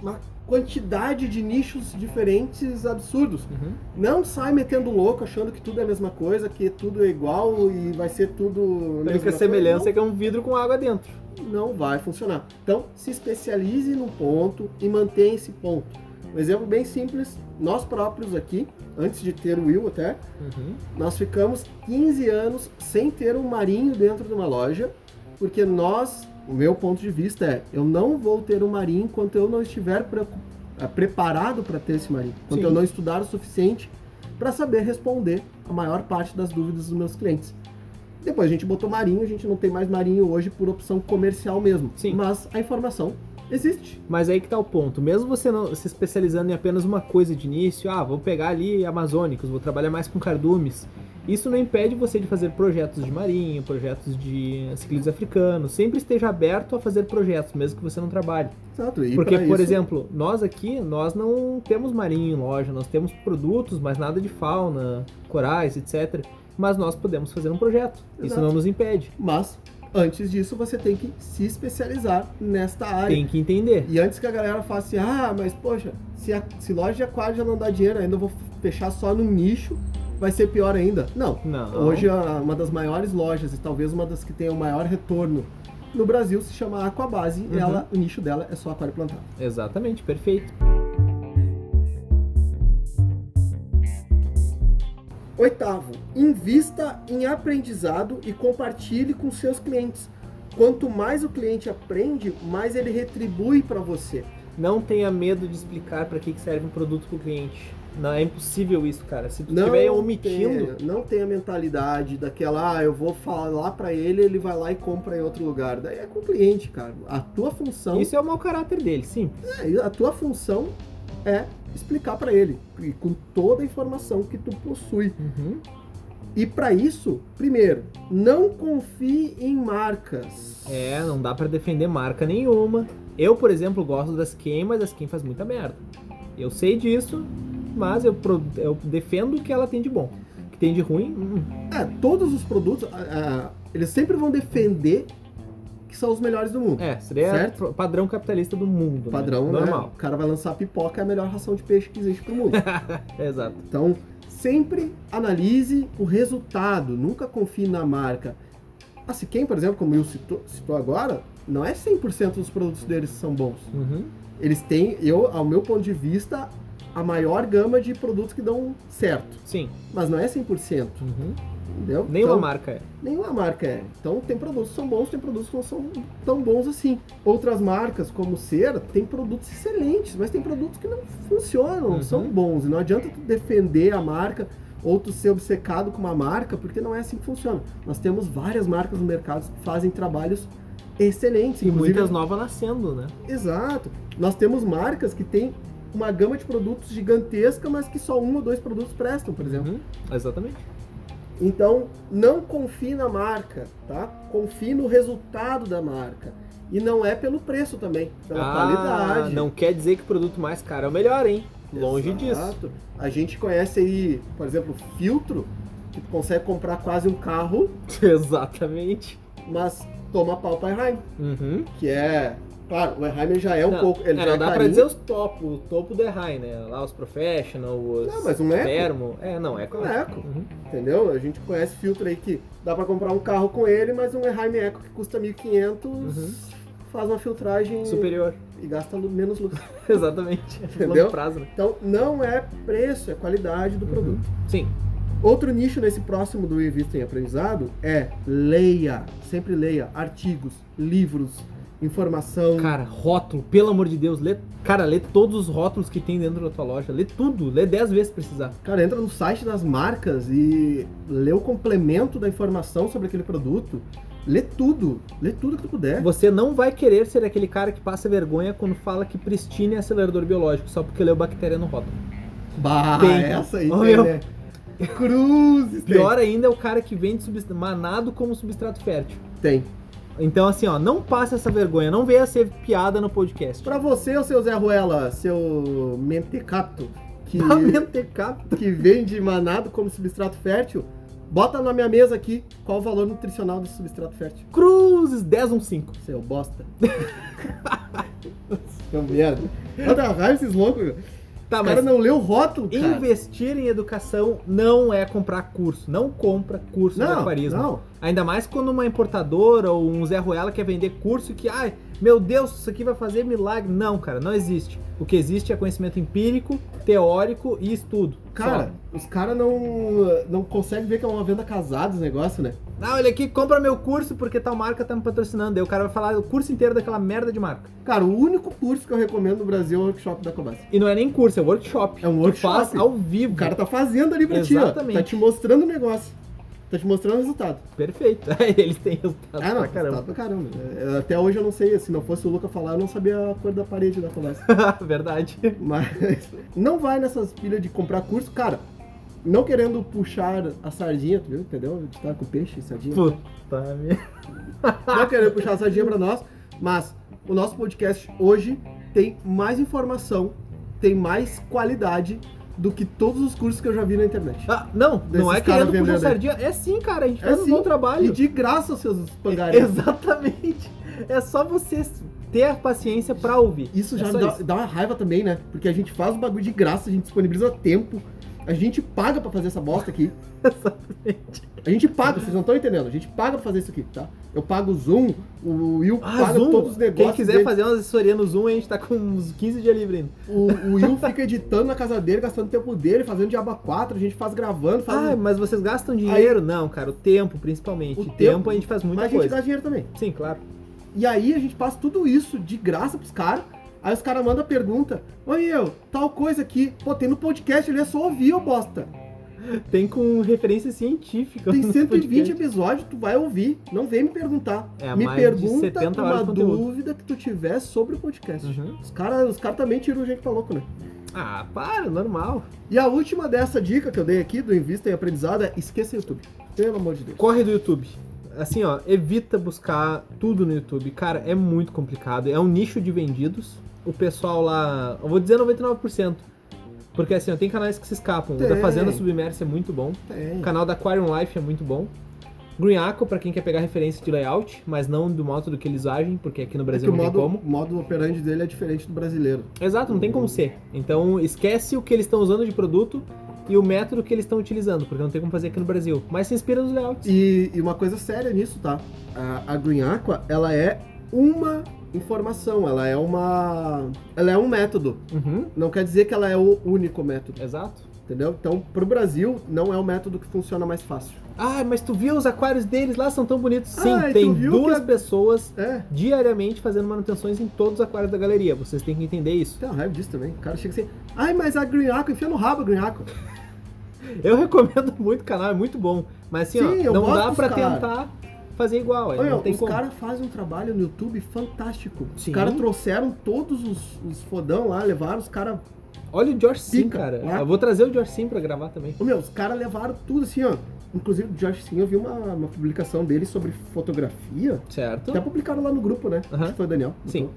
Speaker 2: uma quantidade de nichos diferentes absurdos.
Speaker 1: Uhum.
Speaker 2: Não sai metendo louco achando que tudo é a mesma coisa, que tudo é igual e vai ser tudo.
Speaker 1: A única
Speaker 2: coisa.
Speaker 1: semelhança é que é um vidro com água dentro.
Speaker 2: não vai funcionar. Então, se especialize num ponto e mantenha esse ponto. Um exemplo bem simples, nós próprios aqui, antes de ter o Will até,
Speaker 1: Uhum.
Speaker 2: nós ficamos 15 anos sem ter um marinho dentro de uma loja, porque nós, o meu ponto de vista é, eu não vou ter um marinho enquanto eu não estiver preocup- eh, preparado para ter esse marinho, enquanto
Speaker 1: Sim.
Speaker 2: eu não estudar o suficiente para saber responder a maior parte das dúvidas dos meus clientes. Depois a gente botou marinho, a gente não tem mais marinho hoje por opção comercial mesmo.
Speaker 1: Sim.
Speaker 2: Mas a informação existe.
Speaker 1: Mas aí que tá o ponto. Mesmo você não se especializando em apenas uma coisa de início, ah, vou pegar ali amazônicos, vou trabalhar mais com cardumes. Isso não impede você de fazer projetos de marinho, projetos de ciclistas africanos. Sempre esteja aberto a fazer projetos, mesmo que você não trabalhe.
Speaker 2: Exato. E
Speaker 1: Porque, por
Speaker 2: isso-
Speaker 1: exemplo, nós aqui, nós não temos marinho em loja, nós temos produtos, mas nada de fauna, corais, etc. Mas nós podemos fazer um projeto. Isso
Speaker 2: Exato.
Speaker 1: não nos impede.
Speaker 2: Mas, antes disso, você tem que se especializar nesta área.
Speaker 1: Tem que entender.
Speaker 2: E antes que a galera faça assim, ah, mas poxa, se, a, se loja de aquário já não dá dinheiro, ainda eu vou fechar só no nicho, vai ser pior ainda. Não.
Speaker 1: Não.
Speaker 2: Hoje, uma das maiores lojas, e talvez uma das que tenha o maior retorno no Brasil, se chama Aquabase.
Speaker 1: Uhum.
Speaker 2: E ela, o nicho dela é só aquário plantado.
Speaker 1: Exatamente, perfeito.
Speaker 2: Oitavo, invista em aprendizado e compartilhe com seus clientes. Quanto mais o cliente aprende, mais ele retribui para você.
Speaker 1: Não tenha medo de explicar para que serve um produto pro cliente. Não é impossível isso, cara. Se tu
Speaker 2: Não
Speaker 1: estiver omitindo,
Speaker 2: tenha, não tem a mentalidade daquela, ah, eu vou falar para ele, ele vai lá e compra em outro lugar. Daí é com o cliente, cara. A tua função,
Speaker 1: isso é o mau caráter dele, sim.
Speaker 2: é, a tua função é explicar para ele e com toda a informação que tu possui.
Speaker 1: Uhum.
Speaker 2: E para isso, primeiro, não confie em marcas.
Speaker 1: É, não dá pra defender marca nenhuma. Eu, por exemplo, gosto das Skin, mas a Skin faz muita merda. Eu sei disso, mas eu, pro- eu defendo o que ela tem de bom. O que tem de ruim, hum,
Speaker 2: É, todos os produtos, ah, eles sempre vão defender que são os melhores do mundo.
Speaker 1: é, seria
Speaker 2: Certo.
Speaker 1: padrão capitalista do mundo. né?
Speaker 2: Padrão, né?
Speaker 1: Normal.
Speaker 2: O cara vai lançar pipoca, é a melhor ração de peixe que existe pro mundo.
Speaker 1: Exato.
Speaker 2: Então, sempre analise o resultado, nunca confie na marca. A Siquem, por exemplo, como o Will citou, citou agora, não é 100% dos produtos deles que são bons.
Speaker 1: Uhum.
Speaker 2: Eles têm, eu, ao meu ponto de vista, a maior gama de produtos que dão certo.
Speaker 1: Sim.
Speaker 2: Mas não é 100%,
Speaker 1: Uhum.
Speaker 2: entendeu?
Speaker 1: Nenhuma
Speaker 2: Então,
Speaker 1: marca é.
Speaker 2: Nenhuma marca é. Então tem produtos que são bons, tem produtos que não são tão bons assim. Outras marcas, como Cera, tem produtos excelentes, mas tem produtos que não funcionam,
Speaker 1: Uhum.
Speaker 2: são bons. E não adianta tu defender a marca ou tu ser obcecado com uma marca, porque não é assim que funciona. Nós temos várias marcas no mercado que fazem trabalhos excelentes.
Speaker 1: E
Speaker 2: inclusive-
Speaker 1: muitas novas nascendo, né?
Speaker 2: Exato. Nós temos marcas que têm uma gama de produtos gigantesca, mas que só um ou dois produtos prestam, por exemplo.
Speaker 1: Uhum, exatamente.
Speaker 2: Então, não confie na marca, tá? Confie no resultado da marca. E não é pelo preço também, pela
Speaker 1: ah,
Speaker 2: qualidade.
Speaker 1: Não quer dizer que o produto mais caro é o melhor, hein? Longe disso.
Speaker 2: Exato. A gente conhece aí, por exemplo, filtro, que tu consegue comprar quase um carro,
Speaker 1: Exatamente.
Speaker 2: mas toma pau pra Eheim,
Speaker 1: Uhum.
Speaker 2: que é... Claro, o Eheim já é um
Speaker 1: não,
Speaker 2: pouco... Ele
Speaker 1: é,
Speaker 2: já
Speaker 1: não
Speaker 2: é
Speaker 1: dá pra
Speaker 2: carinho.
Speaker 1: dizer os top, o topo do Errai, né? Lá os Professional, os
Speaker 2: Não, mas um eco.
Speaker 1: Termo. É, não, é
Speaker 2: Um eco.
Speaker 1: Uhum.
Speaker 2: Entendeu? A gente conhece filtro aí que dá pra comprar um carro com ele, mas um Eheim Eco que custa 1.500
Speaker 1: Uhum.
Speaker 2: faz uma filtragem
Speaker 1: Superior.
Speaker 2: e gasta menos luz.
Speaker 1: Exatamente.
Speaker 2: Entendeu?
Speaker 1: Longo prazo, né?
Speaker 2: Então, não é preço, é qualidade do produto.
Speaker 1: Sim.
Speaker 2: Outro nicho nesse próximo do Invista em Aprendizado é leia. Sempre leia artigos, livros, informação.
Speaker 1: Cara, rótulo, pelo amor de Deus, lê. Cara, lê todos os rótulos que tem dentro da tua loja. Lê tudo, lê 10 vezes se precisar.
Speaker 2: Cara, entra no site das marcas e lê o complemento da informação sobre aquele produto. Lê tudo. Lê tudo que tu puder.
Speaker 1: Você não vai querer ser aquele cara que passa vergonha quando fala que Pristine é acelerador biológico, só porque leu bactéria no rótulo.
Speaker 2: Bah,
Speaker 1: Tem.
Speaker 2: essa aí
Speaker 1: Ô,
Speaker 2: tem, né? Cruzes. tem.
Speaker 1: Pior ainda é o cara que vende manado como substrato fértil.
Speaker 2: Tem.
Speaker 1: Então, assim, ó, não passe essa vergonha, não venha ser piada no podcast.
Speaker 2: Pra você, o seu Zé Ruela, seu mentecato, que,
Speaker 1: Pra mentecapto.
Speaker 2: que vende manado como substrato fértil, bota na minha mesa aqui qual o valor nutricional desse substrato fértil.
Speaker 1: Cruzes 1015.
Speaker 2: Seu bosta. Seu merda. Olha raiva esses loucos, meu.
Speaker 1: Tá,
Speaker 2: O cara não leu o rótulo, cara.
Speaker 1: investir em educação não é comprar curso. Não compra curso de
Speaker 2: Não,
Speaker 1: aquarismo.
Speaker 2: não.
Speaker 1: Ainda mais quando uma importadora ou um Zé Ruela quer vender curso que, ai, meu Deus, isso aqui vai fazer milagre. Não, cara, não existe. O que existe é conhecimento empírico, teórico e estudo.
Speaker 2: Cara, os caras não, não conseguem ver que é uma venda casada esse negócio, né?
Speaker 1: Ah, olha aqui, compra meu curso porque tal marca tá me patrocinando. Daí o cara vai falar o curso inteiro daquela merda de marca.
Speaker 2: Cara, o único curso que eu recomendo no Brasil é o workshop da Cobas.
Speaker 1: E não é nem curso, é workshop.
Speaker 2: É um
Speaker 1: Tu
Speaker 2: workshop.
Speaker 1: faz ao vivo.
Speaker 2: O cara tá fazendo ali pra ti, ó.
Speaker 1: Exatamente.
Speaker 2: Tá te mostrando o negócio. Tá te mostrando o resultado.
Speaker 1: Perfeito. Eles têm resultado
Speaker 2: Ah, não,
Speaker 1: pra caramba.
Speaker 2: pra caramba. É, Até hoje eu não sei, se não fosse o Luca falar, eu não sabia a cor da parede da Cobas.
Speaker 1: Verdade.
Speaker 2: Mas não vai nessas pilhas de comprar curso, cara. Não querendo puxar a sardinha, viu? Entendeu? A gente tá com peixe, sardinha.
Speaker 1: Puta merda.
Speaker 2: Não querendo puxar a sardinha pra nós, mas o nosso podcast hoje tem mais informação, tem mais qualidade do que todos os cursos que eu já vi na internet.
Speaker 1: Ah, não, não é querendo puxar sardinha. É sim, cara. A gente
Speaker 2: É
Speaker 1: faz um
Speaker 2: sim.
Speaker 1: bom trabalho.
Speaker 2: E de graça, seus pangares.
Speaker 1: Exatamente. É só você ter a paciência pra ouvir.
Speaker 2: Isso
Speaker 1: É
Speaker 2: já
Speaker 1: só
Speaker 2: dá,
Speaker 1: isso.
Speaker 2: dá uma raiva também, né? Porque a gente faz o bagulho de graça, a gente disponibiliza tempo, a gente paga pra fazer essa bosta aqui.
Speaker 1: Exatamente.
Speaker 2: A gente paga, vocês não estão entendendo. A gente paga pra fazer isso aqui, tá? Eu pago o Zoom, o Will
Speaker 1: Ah,
Speaker 2: paga
Speaker 1: Zoom.
Speaker 2: todos os negócios.
Speaker 1: Quem quiser
Speaker 2: dele.
Speaker 1: fazer umas assessorias no Zoom, a gente tá com uns 15 dias livre ainda.
Speaker 2: O, o Will fica editando na casa dele, gastando tempo dele, fazendo Diaba 4, a gente faz gravando, faz.
Speaker 1: Ah, mas vocês gastam dinheiro? Não, cara, o tempo, principalmente.
Speaker 2: O
Speaker 1: O tempo,
Speaker 2: tempo,
Speaker 1: a gente faz muita
Speaker 2: mas a gente
Speaker 1: coisa.
Speaker 2: gasta dinheiro também.
Speaker 1: Sim, claro.
Speaker 2: E aí a gente passa tudo isso de graça pros caras. Aí os caras mandam pergunta: Oi, eu, tal coisa aqui. Pô, tem no podcast, ele é só ouvir, ô bosta.
Speaker 1: Tem com referência científica.
Speaker 2: Tem
Speaker 1: no
Speaker 2: 120
Speaker 1: podcast.
Speaker 2: episódios, tu vai ouvir. Não vem me perguntar.
Speaker 1: É,
Speaker 2: me pergunta
Speaker 1: 70
Speaker 2: uma dúvida que tu tiver sobre o podcast.
Speaker 1: Uhum.
Speaker 2: Os caras os cara também tiram gente pra louco, né?
Speaker 1: Ah, para, normal.
Speaker 2: E a última dessa dica que eu dei aqui do Invista em Aprendizado é esqueça o YouTube. Pelo amor de Deus.
Speaker 1: Corre do YouTube. Assim, ó, evita buscar tudo no YouTube. Cara, é muito complicado. É um nicho de vendidos. O pessoal lá, eu vou dizer 99%. Porque assim, ó, tem canais que se escapam. O da
Speaker 2: Tem.
Speaker 1: Fazenda Submersa é muito bom.
Speaker 2: Tem.
Speaker 1: O canal da Aquarium Life é muito bom. Green Aqua, pra quem quer pegar referência de layout, mas não do modo do que eles agem, porque aqui no
Speaker 2: É
Speaker 1: Brasil
Speaker 2: o
Speaker 1: não tem
Speaker 2: modo,
Speaker 1: como.
Speaker 2: o modo operandi dele é diferente do brasileiro.
Speaker 1: Exato, não tem como ser. Então esquece o que eles estão usando de produto e o método que eles estão utilizando, porque não tem como fazer aqui no Brasil. Mas se inspira nos layouts.
Speaker 2: E, e uma coisa séria nisso, tá? A, a Green Aqua, ela é uma informação, ela é uma. Ela é um método.
Speaker 1: Uhum,
Speaker 2: Não quer dizer que ela é o único método,
Speaker 1: exato.
Speaker 2: entendeu? Então, pro Brasil, não é o método que funciona mais fácil.
Speaker 1: Ah, mas tu viu os aquários deles lá? São tão bonitos. Sim,
Speaker 2: Ah,
Speaker 1: tem duas
Speaker 2: que a-
Speaker 1: pessoas
Speaker 2: É,
Speaker 1: diariamente fazendo manutenções em todos os aquários da galeria. Vocês têm que entender isso.
Speaker 2: tem uma raiva disso também. O cara chega assim, ai, mas a Green Aqua, enfia no rabo a Green Aqua.
Speaker 1: Eu recomendo muito o canal, é muito bom. Mas assim,
Speaker 2: Sim,
Speaker 1: ó, não dá
Speaker 2: cara.
Speaker 1: tentar fazer igual.
Speaker 2: Olha,
Speaker 1: não tem
Speaker 2: os caras fazem um trabalho no YouTube fantástico.
Speaker 1: Sim.
Speaker 2: Os caras trouxeram todos os, os fodão lá, levaram os caras
Speaker 1: Olha o George Sim, cara.
Speaker 2: né?
Speaker 1: Eu vou trazer o George Sim pra gravar também.
Speaker 2: Ô, meu, os caras levaram tudo assim, ó. Inclusive, o Josh Sim, eu vi uma, uma publicação dele sobre fotografia.
Speaker 1: Certo?
Speaker 2: Até publicaram lá no grupo, né? Acho que foi o Daniel.
Speaker 1: Sim.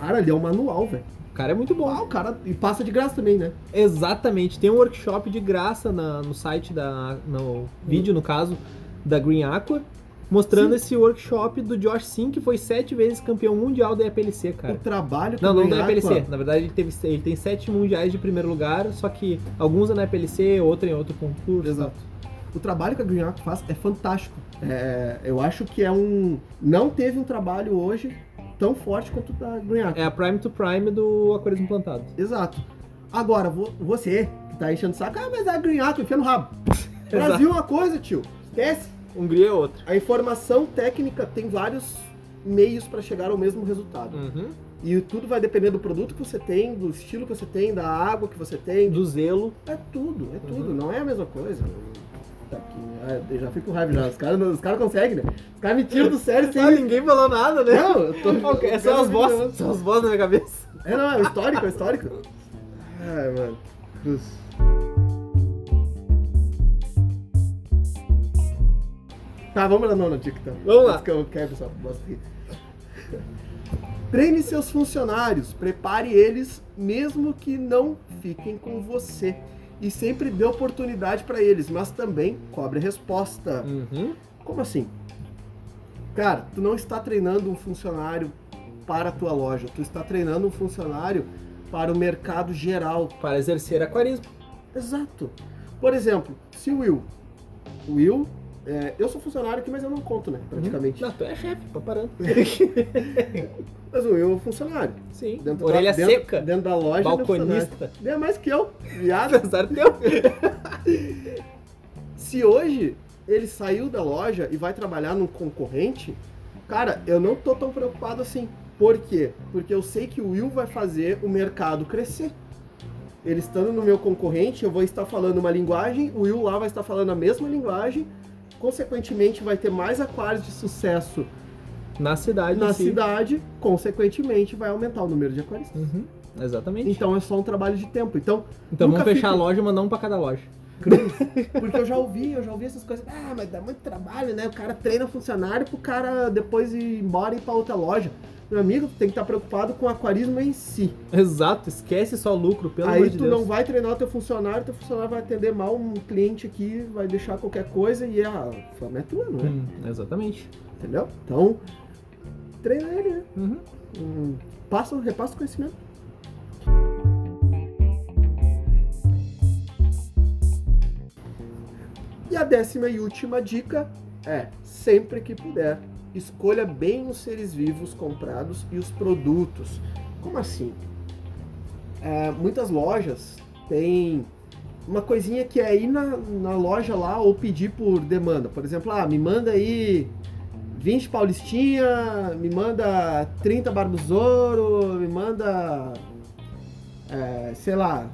Speaker 2: Cara, ali é um manual, velho.
Speaker 1: O cara é muito bom.
Speaker 2: Ah, o cara. E passa de graça também, né?
Speaker 1: Exatamente. Tem um workshop de graça na- no site da. No vídeo, no caso, da Green Aqua. Mostrando
Speaker 2: Sim.
Speaker 1: esse workshop do Josh Sim, que foi sete vezes campeão mundial da EPLC,
Speaker 2: O
Speaker 1: cara.
Speaker 2: trabalho que
Speaker 1: Não,
Speaker 2: o
Speaker 1: não da EPLC. Na verdade, ele, teve, ele tem sete mundiais de primeiro lugar, só que alguns é na EPLC, outro em outro concurso.
Speaker 2: Exato. O trabalho que a Green faz é fantástico. É, eu acho que é um. Não teve um trabalho hoje tão forte quanto o da Green.
Speaker 1: É a Prime to Prime do Aquarismo Plantado.
Speaker 2: Exato. Agora, vo- você que tá enchendo o saco, ah, mas é a Green enfia no rabo. Brasil é uma coisa, tio. Esquece.
Speaker 1: Hungria é outra.
Speaker 2: A informação técnica tem vários meios para chegar ao mesmo resultado.
Speaker 1: Uhum.
Speaker 2: E tudo vai depender do produto que você tem, do estilo que você tem, da água que você tem.
Speaker 1: Do zelo.
Speaker 2: É tudo, é tudo.
Speaker 1: Uhum.
Speaker 2: Não é a mesma coisa. Tá aqui. Ah, eu já fico raiva já. Os caras os cara conseguem, né? Os caras me tiram do sério sem.
Speaker 1: Ah, ninguém falou nada, né?
Speaker 2: Não, eu tô.
Speaker 1: Ok,
Speaker 2: eu
Speaker 1: são as vozes. São as vozes na minha cabeça.
Speaker 2: É, não, é o histórico, é o histórico. Ai, mano. Cruz. Tá, vamos lá nona dica então.
Speaker 1: Vamos lá.
Speaker 2: Que eu quebro essa bosta aqui. Treine seus funcionários, prepare eles, mesmo que não fiquem com você. E sempre dê oportunidade para eles, mas também cobre a resposta.
Speaker 1: Uhum.
Speaker 2: Como assim? Cara, tu não está treinando um funcionário para a tua loja, tu está treinando um funcionário para o mercado geral.
Speaker 1: Para exercer aquarismo.
Speaker 2: Exato. Por exemplo, se o Will. O Will, é, eu sou funcionário aqui, mas eu não conto, né? Praticamente.
Speaker 1: Não, tu é chefe, tô parando.
Speaker 2: Mas o Will é um funcionário.
Speaker 1: Sim.
Speaker 2: Dentro
Speaker 1: Orelha
Speaker 2: da,
Speaker 1: seca.
Speaker 2: Dentro da loja. é
Speaker 1: balconista.
Speaker 2: É mais que eu, viado.
Speaker 1: Apesar teu.
Speaker 2: Se hoje ele saiu da loja e vai trabalhar num concorrente, cara, eu não tô tão preocupado assim. Por quê? Porque eu sei que o Will vai fazer o mercado crescer. Ele estando no meu concorrente, eu vou estar falando uma linguagem, o Will lá vai estar falando a mesma linguagem, consequentemente vai ter mais aquários de sucesso
Speaker 1: Na cidade.
Speaker 2: na cidade, consequentemente vai aumentar o número de aquaristas.
Speaker 1: Uhum. Exatamente.
Speaker 2: Então é só um trabalho de tempo. Então,
Speaker 1: Então vamos fechar
Speaker 2: fique-
Speaker 1: a loja e mandar um pra cada loja.
Speaker 2: Porque eu já ouvi, eu já ouvi essas coisas. Ah, mas dá muito trabalho, né? O cara treina funcionário pro cara depois ir embora e ir pra outra loja. Meu amigo, tu tem que estar preocupado com o aquarismo em si.
Speaker 1: Exato, esquece só lucro, pelo amor
Speaker 2: Aí
Speaker 1: de
Speaker 2: tu
Speaker 1: Deus.
Speaker 2: não vai treinar o teu funcionário, teu funcionário vai atender mal um cliente aqui, vai deixar qualquer coisa e a fama é tua, não é?
Speaker 1: Hum, exatamente.
Speaker 2: Entendeu? Então, treina ele, né?
Speaker 1: Uhum.
Speaker 2: Hum, passa, repassa o conhecimento. E a décima e última dica é, sempre que puder, escolha bem os seres vivos comprados e os produtos. Como assim? É, muitas lojas têm uma coisinha que é ir na, na loja lá ou pedir por demanda. Por exemplo, ah, me manda aí 20 Paulistinha, me manda 30 Barbuzouro, me manda, é, sei lá,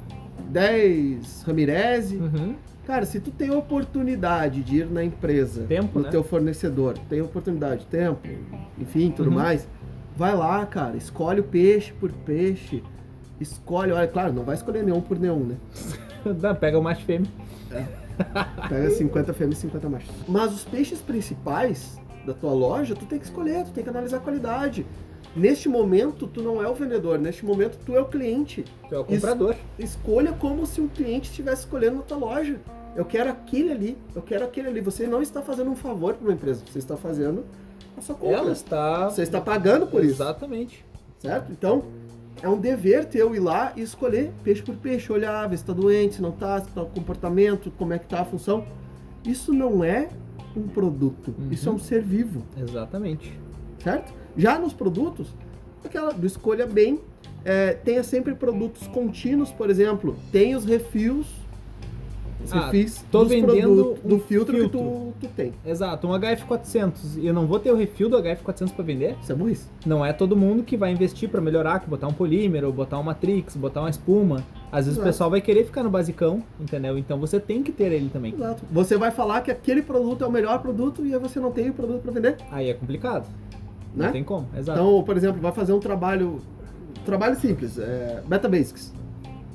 Speaker 2: 10 Ramirez.
Speaker 1: Uhum.
Speaker 2: Cara, se tu tem oportunidade de ir na empresa,
Speaker 1: Tempo,
Speaker 2: no
Speaker 1: né?
Speaker 2: teu fornecedor, tem oportunidade, tempo, enfim, tudo
Speaker 1: Uhum.
Speaker 2: mais, vai lá, cara, escolhe o peixe por peixe, escolhe, olha, claro, não vai escolher nenhum por nenhum, né?
Speaker 1: Dá, pega o macho fêmea.
Speaker 2: Pega 50 fêmeas e 50 machos. Mas os peixes principais da tua loja, tu tem que escolher, tu tem que analisar a qualidade. Neste momento, tu não é o vendedor, neste momento, tu é o cliente.
Speaker 1: Tu é o comprador.
Speaker 2: Escolha como se um cliente estivesse escolhendo na tua loja. Eu quero aquele ali, eu quero aquele ali. Você não está fazendo um favor para uma empresa, você está fazendo a sua compra.
Speaker 1: Ela está.
Speaker 2: Você está pagando por isso,
Speaker 1: Exatamente.
Speaker 2: certo? Então, é um dever teu ir lá e escolher peixe por peixe, olhar, ver se está doente, se não está, se está o comportamento, como é que está a função. Isso não é um produto,
Speaker 1: Uhum.
Speaker 2: isso é um ser vivo,
Speaker 1: Exatamente.
Speaker 2: certo? Já nos produtos, aquela do escolha bem, é, tenha sempre produtos contínuos, por exemplo, tem os refis, os
Speaker 1: Ah,
Speaker 2: refis
Speaker 1: tô vendendo
Speaker 2: produtos,
Speaker 1: um
Speaker 2: do filtro,
Speaker 1: filtro.
Speaker 2: que tu, tu tem.
Speaker 1: Exato, um HF400. E eu não vou ter o refil do HF400 para vender.
Speaker 2: Isso é burrice.
Speaker 1: Não é todo mundo que vai investir para melhorar, que botar um polímero, botar uma matrix, botar uma espuma. Às vezes
Speaker 2: Exato.
Speaker 1: o pessoal vai querer ficar no basicão, entendeu? Então você tem que ter ele também.
Speaker 2: Exato. Você vai falar que aquele produto é o melhor produto e aí você não tem o produto para vender,
Speaker 1: Aí é complicado. Não
Speaker 2: né?
Speaker 1: tem como, exato.
Speaker 2: Então, por exemplo, vai fazer um trabalho, trabalho simples, é, Beta Basics.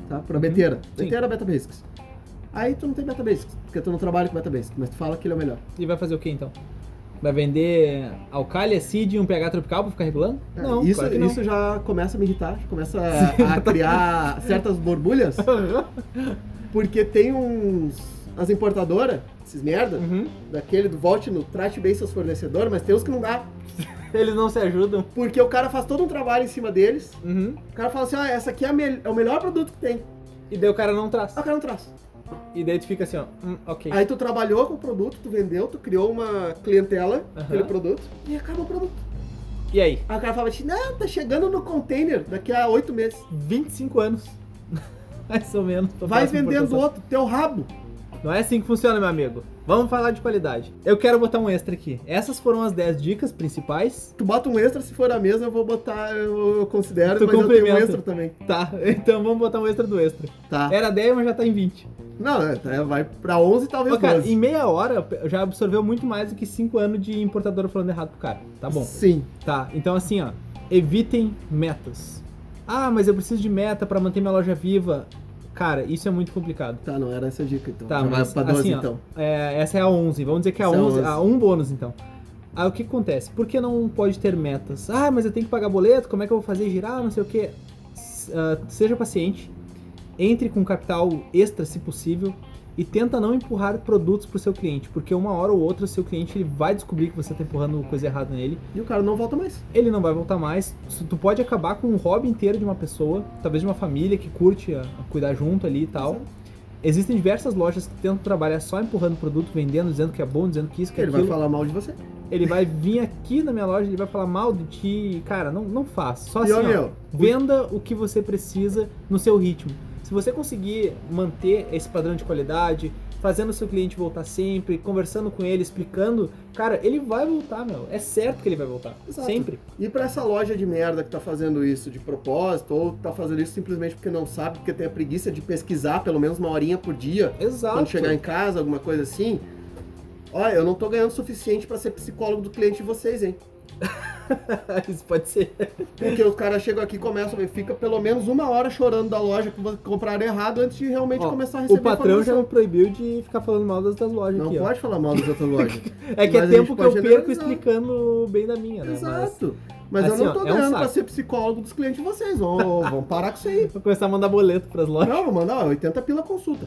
Speaker 2: tá? Pra beteira.
Speaker 1: Uhum. Sim.
Speaker 2: Beteira Beta Basics. Aí tu não tem Beta Basics, porque tu não trabalha com Beta Basics, mas tu fala que ele é o melhor.
Speaker 1: E vai fazer o que então? Vai vender Alcália, Seed e um pH tropical pra ficar regulando?
Speaker 2: É,
Speaker 1: Não,
Speaker 2: isso,
Speaker 1: claro que não.
Speaker 2: isso já começa a me irritar, começa a, a criar certas borbulhas, porque tem uns. As importadoras, esses merda,
Speaker 1: Uhum.
Speaker 2: daquele do volte no trate bem seus fornecedores, mas tem uns que não dá.
Speaker 1: Eles não se ajudam.
Speaker 2: Porque o cara faz todo um trabalho em cima deles.
Speaker 1: Uhum.
Speaker 2: O cara fala assim: ah, essa aqui é, a mel- é o melhor produto que tem.
Speaker 1: E daí o cara não traz.
Speaker 2: Ah, o cara não traz.
Speaker 1: E daí tu fica assim, ó. Hum, ok.
Speaker 2: Aí tu trabalhou com o produto, tu vendeu, tu criou uma clientela
Speaker 1: Aham.
Speaker 2: aquele produto e acaba o produto.
Speaker 1: E aí?
Speaker 2: Aí o cara fala assim: não, tá chegando no container daqui a oito meses.
Speaker 1: 25 anos. Mais ou menos. pra
Speaker 2: Vai
Speaker 1: próxima
Speaker 2: vendendo
Speaker 1: importação.
Speaker 2: outro, teu rabo.
Speaker 1: Não é assim que funciona, meu amigo. Vamos falar de qualidade. Eu quero botar um extra aqui. Essas foram as 10 dicas principais.
Speaker 2: Tu bota um extra, se for a mesa, eu vou botar, eu, eu considero,
Speaker 1: Tu
Speaker 2: mas eu tenho um
Speaker 1: complementa.
Speaker 2: extra também.
Speaker 1: Tá, então vamos botar um extra do extra.
Speaker 2: Tá.
Speaker 1: Era 10, mas já tá em 20.
Speaker 2: Não, é, tá, vai pra 11 talvez
Speaker 1: Ô, cara,
Speaker 2: 12.
Speaker 1: em meia hora já absorveu muito mais do que 5 anos de importadora falando errado pro cara. Tá bom.
Speaker 2: Sim.
Speaker 1: Tá, então assim, ó. Evitem metas. Ah, mas eu preciso de meta pra manter minha loja viva. Cara, isso é muito complicado.
Speaker 2: Tá, não era essa a dica então.
Speaker 1: Tá,
Speaker 2: Já
Speaker 1: mas
Speaker 2: pra 12
Speaker 1: assim, ó,
Speaker 2: então.
Speaker 1: é, essa é a 11. Vamos dizer que é a
Speaker 2: Essa é a
Speaker 1: 11,
Speaker 2: 11.
Speaker 1: a um bônus então. Aí o que acontece? Por que não pode ter metas? Ah, mas eu tenho que pagar boleto, como é que eu vou fazer girar, não sei o que. seja paciente, entre com capital extra se possível e tenta não empurrar produtos pro seu cliente, porque uma hora ou outra o seu cliente ele vai descobrir que você tá empurrando coisa errada nele
Speaker 2: E o cara não volta mais.
Speaker 1: ele não vai voltar mais. Tu pode acabar com um hobby inteiro de uma pessoa, talvez de uma família que curte a, a cuidar junto ali e tal.
Speaker 2: Exato.
Speaker 1: Existem diversas lojas que tentam trabalhar só empurrando produto, vendendo, dizendo que é bom, dizendo que isso, que
Speaker 2: Ele
Speaker 1: aquilo.
Speaker 2: vai falar mal de você.
Speaker 1: Ele vai vir aqui na minha loja, ele vai falar mal de ti. Cara, não, não faz. Só
Speaker 2: E,
Speaker 1: assim,
Speaker 2: ó, meu,
Speaker 1: venda o que você precisa no seu ritmo. Se você conseguir manter esse padrão de qualidade, fazendo o seu cliente voltar sempre, conversando com ele, explicando, cara, ele vai voltar, meu. É certo que ele vai voltar.
Speaker 2: Exato.
Speaker 1: Sempre.
Speaker 2: E pra essa loja de merda que tá fazendo isso de propósito, ou tá fazendo isso simplesmente porque não sabe, porque tem a preguiça de pesquisar pelo menos uma horinha por dia,
Speaker 1: Exato.
Speaker 2: quando chegar em casa, alguma coisa assim. Olha, eu não tô ganhando o suficiente pra ser psicólogo do cliente de vocês, hein?
Speaker 1: Isso pode ser.
Speaker 2: Porque os caras chegam aqui e começam, fica pelo menos uma hora chorando da loja que compraram errado antes de realmente
Speaker 1: Ó,
Speaker 2: começar a receber
Speaker 1: o patrão já me proibiu de ficar falando mal das, das lojas
Speaker 2: Não
Speaker 1: aqui, ó.
Speaker 2: pode falar mal das outras lojas.
Speaker 1: É que
Speaker 2: Mas
Speaker 1: é tempo que eu perco explicando bem da minha, né?
Speaker 2: Exato. Mas
Speaker 1: assim,
Speaker 2: eu não
Speaker 1: ó,
Speaker 2: tô
Speaker 1: é um
Speaker 2: ganhando pra ser psicólogo dos clientes de vocês. Ô, vamos parar com isso aí.
Speaker 1: vou começar a mandar boleto pras lojas.
Speaker 2: Não, vou mandar ó, 80 pila consulta.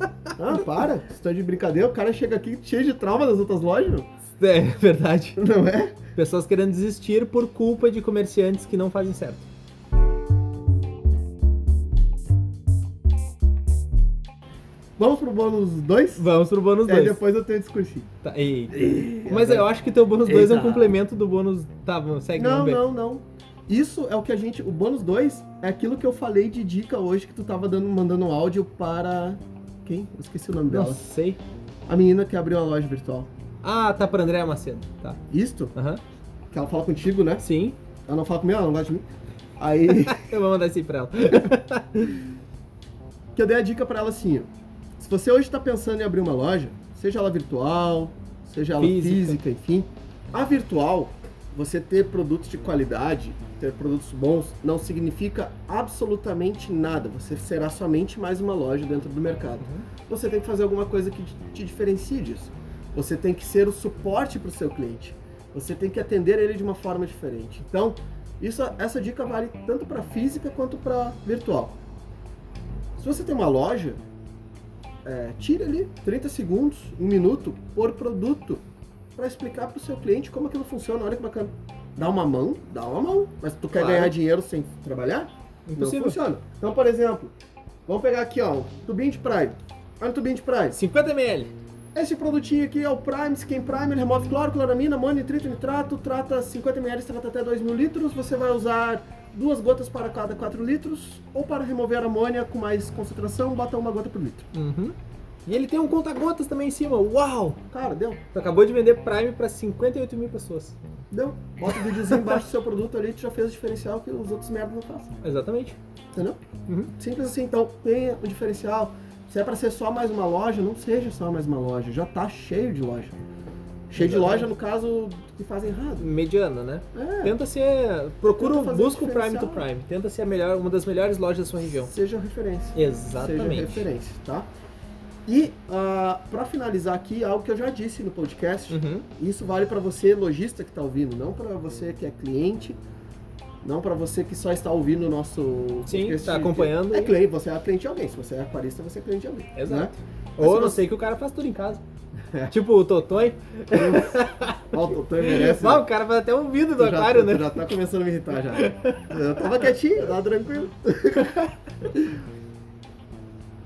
Speaker 2: Ah, para. Você tá de brincadeira, o cara chega aqui cheio de trauma das outras lojas, meu.
Speaker 1: É verdade.
Speaker 2: Não é?
Speaker 1: Pessoas querendo desistir por culpa de comerciantes que não fazem certo.
Speaker 2: Vamos pro bônus 2?
Speaker 1: Vamos pro bônus
Speaker 2: Aí
Speaker 1: 2.
Speaker 2: depois eu tenho discursinho.
Speaker 1: Tá. Mas eu acho que teu bônus 2 é um complemento do bônus. Tá, vamos, segue,
Speaker 2: Não, não, não. Isso é o que a gente. O bônus 2 é aquilo que eu falei de dica hoje que tu tava dando, mandando um áudio para. Quem? Eu esqueci o nome
Speaker 1: Não
Speaker 2: dela.
Speaker 1: sei.
Speaker 2: A menina que abriu a loja virtual.
Speaker 1: Ah, tá pra Andréa Macedo. Tá.
Speaker 2: Isto?
Speaker 1: Aham.
Speaker 2: Que ela fala contigo, né?
Speaker 1: Sim.
Speaker 2: Ela não fala comigo, ela não gosta de mim. Aí.
Speaker 1: Eu vou mandar isso aí pra ela.
Speaker 2: que eu dei a dica pra ela assim, ó. Se você hoje tá pensando em abrir uma loja, seja ela virtual, seja ela
Speaker 1: Física.
Speaker 2: física, enfim, a virtual, você ter produtos de qualidade, ter produtos bons, não significa absolutamente nada. Você será somente mais uma loja dentro do mercado. Você tem que fazer alguma coisa que te diferencie disso. Você tem que ser o suporte para o seu cliente. Você tem que atender ele de uma forma diferente. Então, isso, essa dica vale tanto para física quanto para virtual. Se você tem uma loja, é, tire ali 30 segundos, um minuto por produto para explicar para o seu cliente como aquilo funciona. Olha que bacana. Dá uma mão, dá uma mão. Mas tu quer
Speaker 1: Claro.
Speaker 2: ganhar dinheiro sem trabalhar?
Speaker 1: Impossível.
Speaker 2: Não funciona. Então, por exemplo, vamos pegar aqui, ó, um tubinho de Prime. Olha o tubinho de Prime.
Speaker 1: 50 ml.
Speaker 2: Esse produtinho aqui é o Prime, Skin Prime, ele remove cloro, cloramina, amônia, nitrito, nitrato, trata 50 ml, trata até 2 mil litros. Você vai usar duas gotas para cada 4 litros, ou para remover amônia com mais concentração, bota uma gota por litro.
Speaker 1: Uhum. E ele tem um conta-gotas também em cima. Uau!
Speaker 2: Cara, deu,
Speaker 1: Tu acabou de vender Prime pra 58 mil pessoas.
Speaker 2: deu. Bota o videozinho embaixo do seu produto ali, tu já fez o diferencial que os outros merda não fazem.
Speaker 1: Exatamente.
Speaker 2: Entendeu?
Speaker 1: Uhum.
Speaker 2: Simples assim, então tenha o diferencial. Se é para ser só mais uma loja, não seja só mais uma loja, já tá cheio de loja. Cheio de loja, no caso, que fazem errado.
Speaker 1: Mediana, né?
Speaker 2: É,
Speaker 1: Tenta ser. Procura,
Speaker 2: Tenta
Speaker 1: busca o Prime to. Prime. Tenta ser a melhor, uma das melhores lojas da sua região.
Speaker 2: seja referência.
Speaker 1: Exatamente.
Speaker 2: Seja referência, tá? E, ah, pra finalizar aqui, algo que eu já disse no podcast,
Speaker 1: Uhum.
Speaker 2: Isso vale para você, lojista que está ouvindo, não para você que é cliente, não para você que só está ouvindo o nosso.
Speaker 1: Sim, tá
Speaker 2: de-
Speaker 1: acompanhando
Speaker 2: É
Speaker 1: aí.
Speaker 2: cliente, você é cliente de alguém. Se você é aquarista, você é cliente de alguém.
Speaker 1: Exato.
Speaker 2: Né?
Speaker 1: Ou não
Speaker 2: se
Speaker 1: sei que o cara faz tudo em casa. tipo o.
Speaker 2: Ó, o doutor merece.
Speaker 1: Ah, o cara faz até um vidro do aquário, né?
Speaker 2: já tá começando a me irritar já. Eu tava quietinho, tava tranquilo.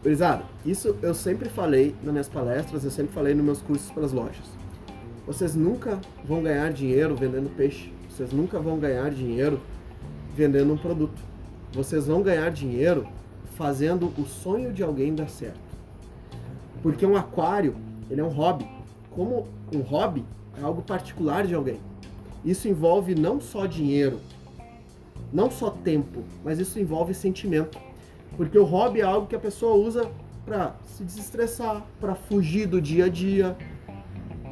Speaker 2: Gurizada, isso eu sempre falei nas minhas palestras, eu sempre falei nos meus cursos para as lojas. Vocês nunca vão ganhar dinheiro vendendo peixe. Vocês nunca vão ganhar dinheiro vendendo um produto. Vocês vão ganhar dinheiro fazendo o sonho de alguém dar certo. Porque um aquário, ele é um hobby. Como um hobby é algo particular de alguém. Isso envolve não só dinheiro, não só tempo, mas isso envolve sentimento. Porque o hobby é algo que a pessoa usa para se desestressar, para fugir do dia a dia,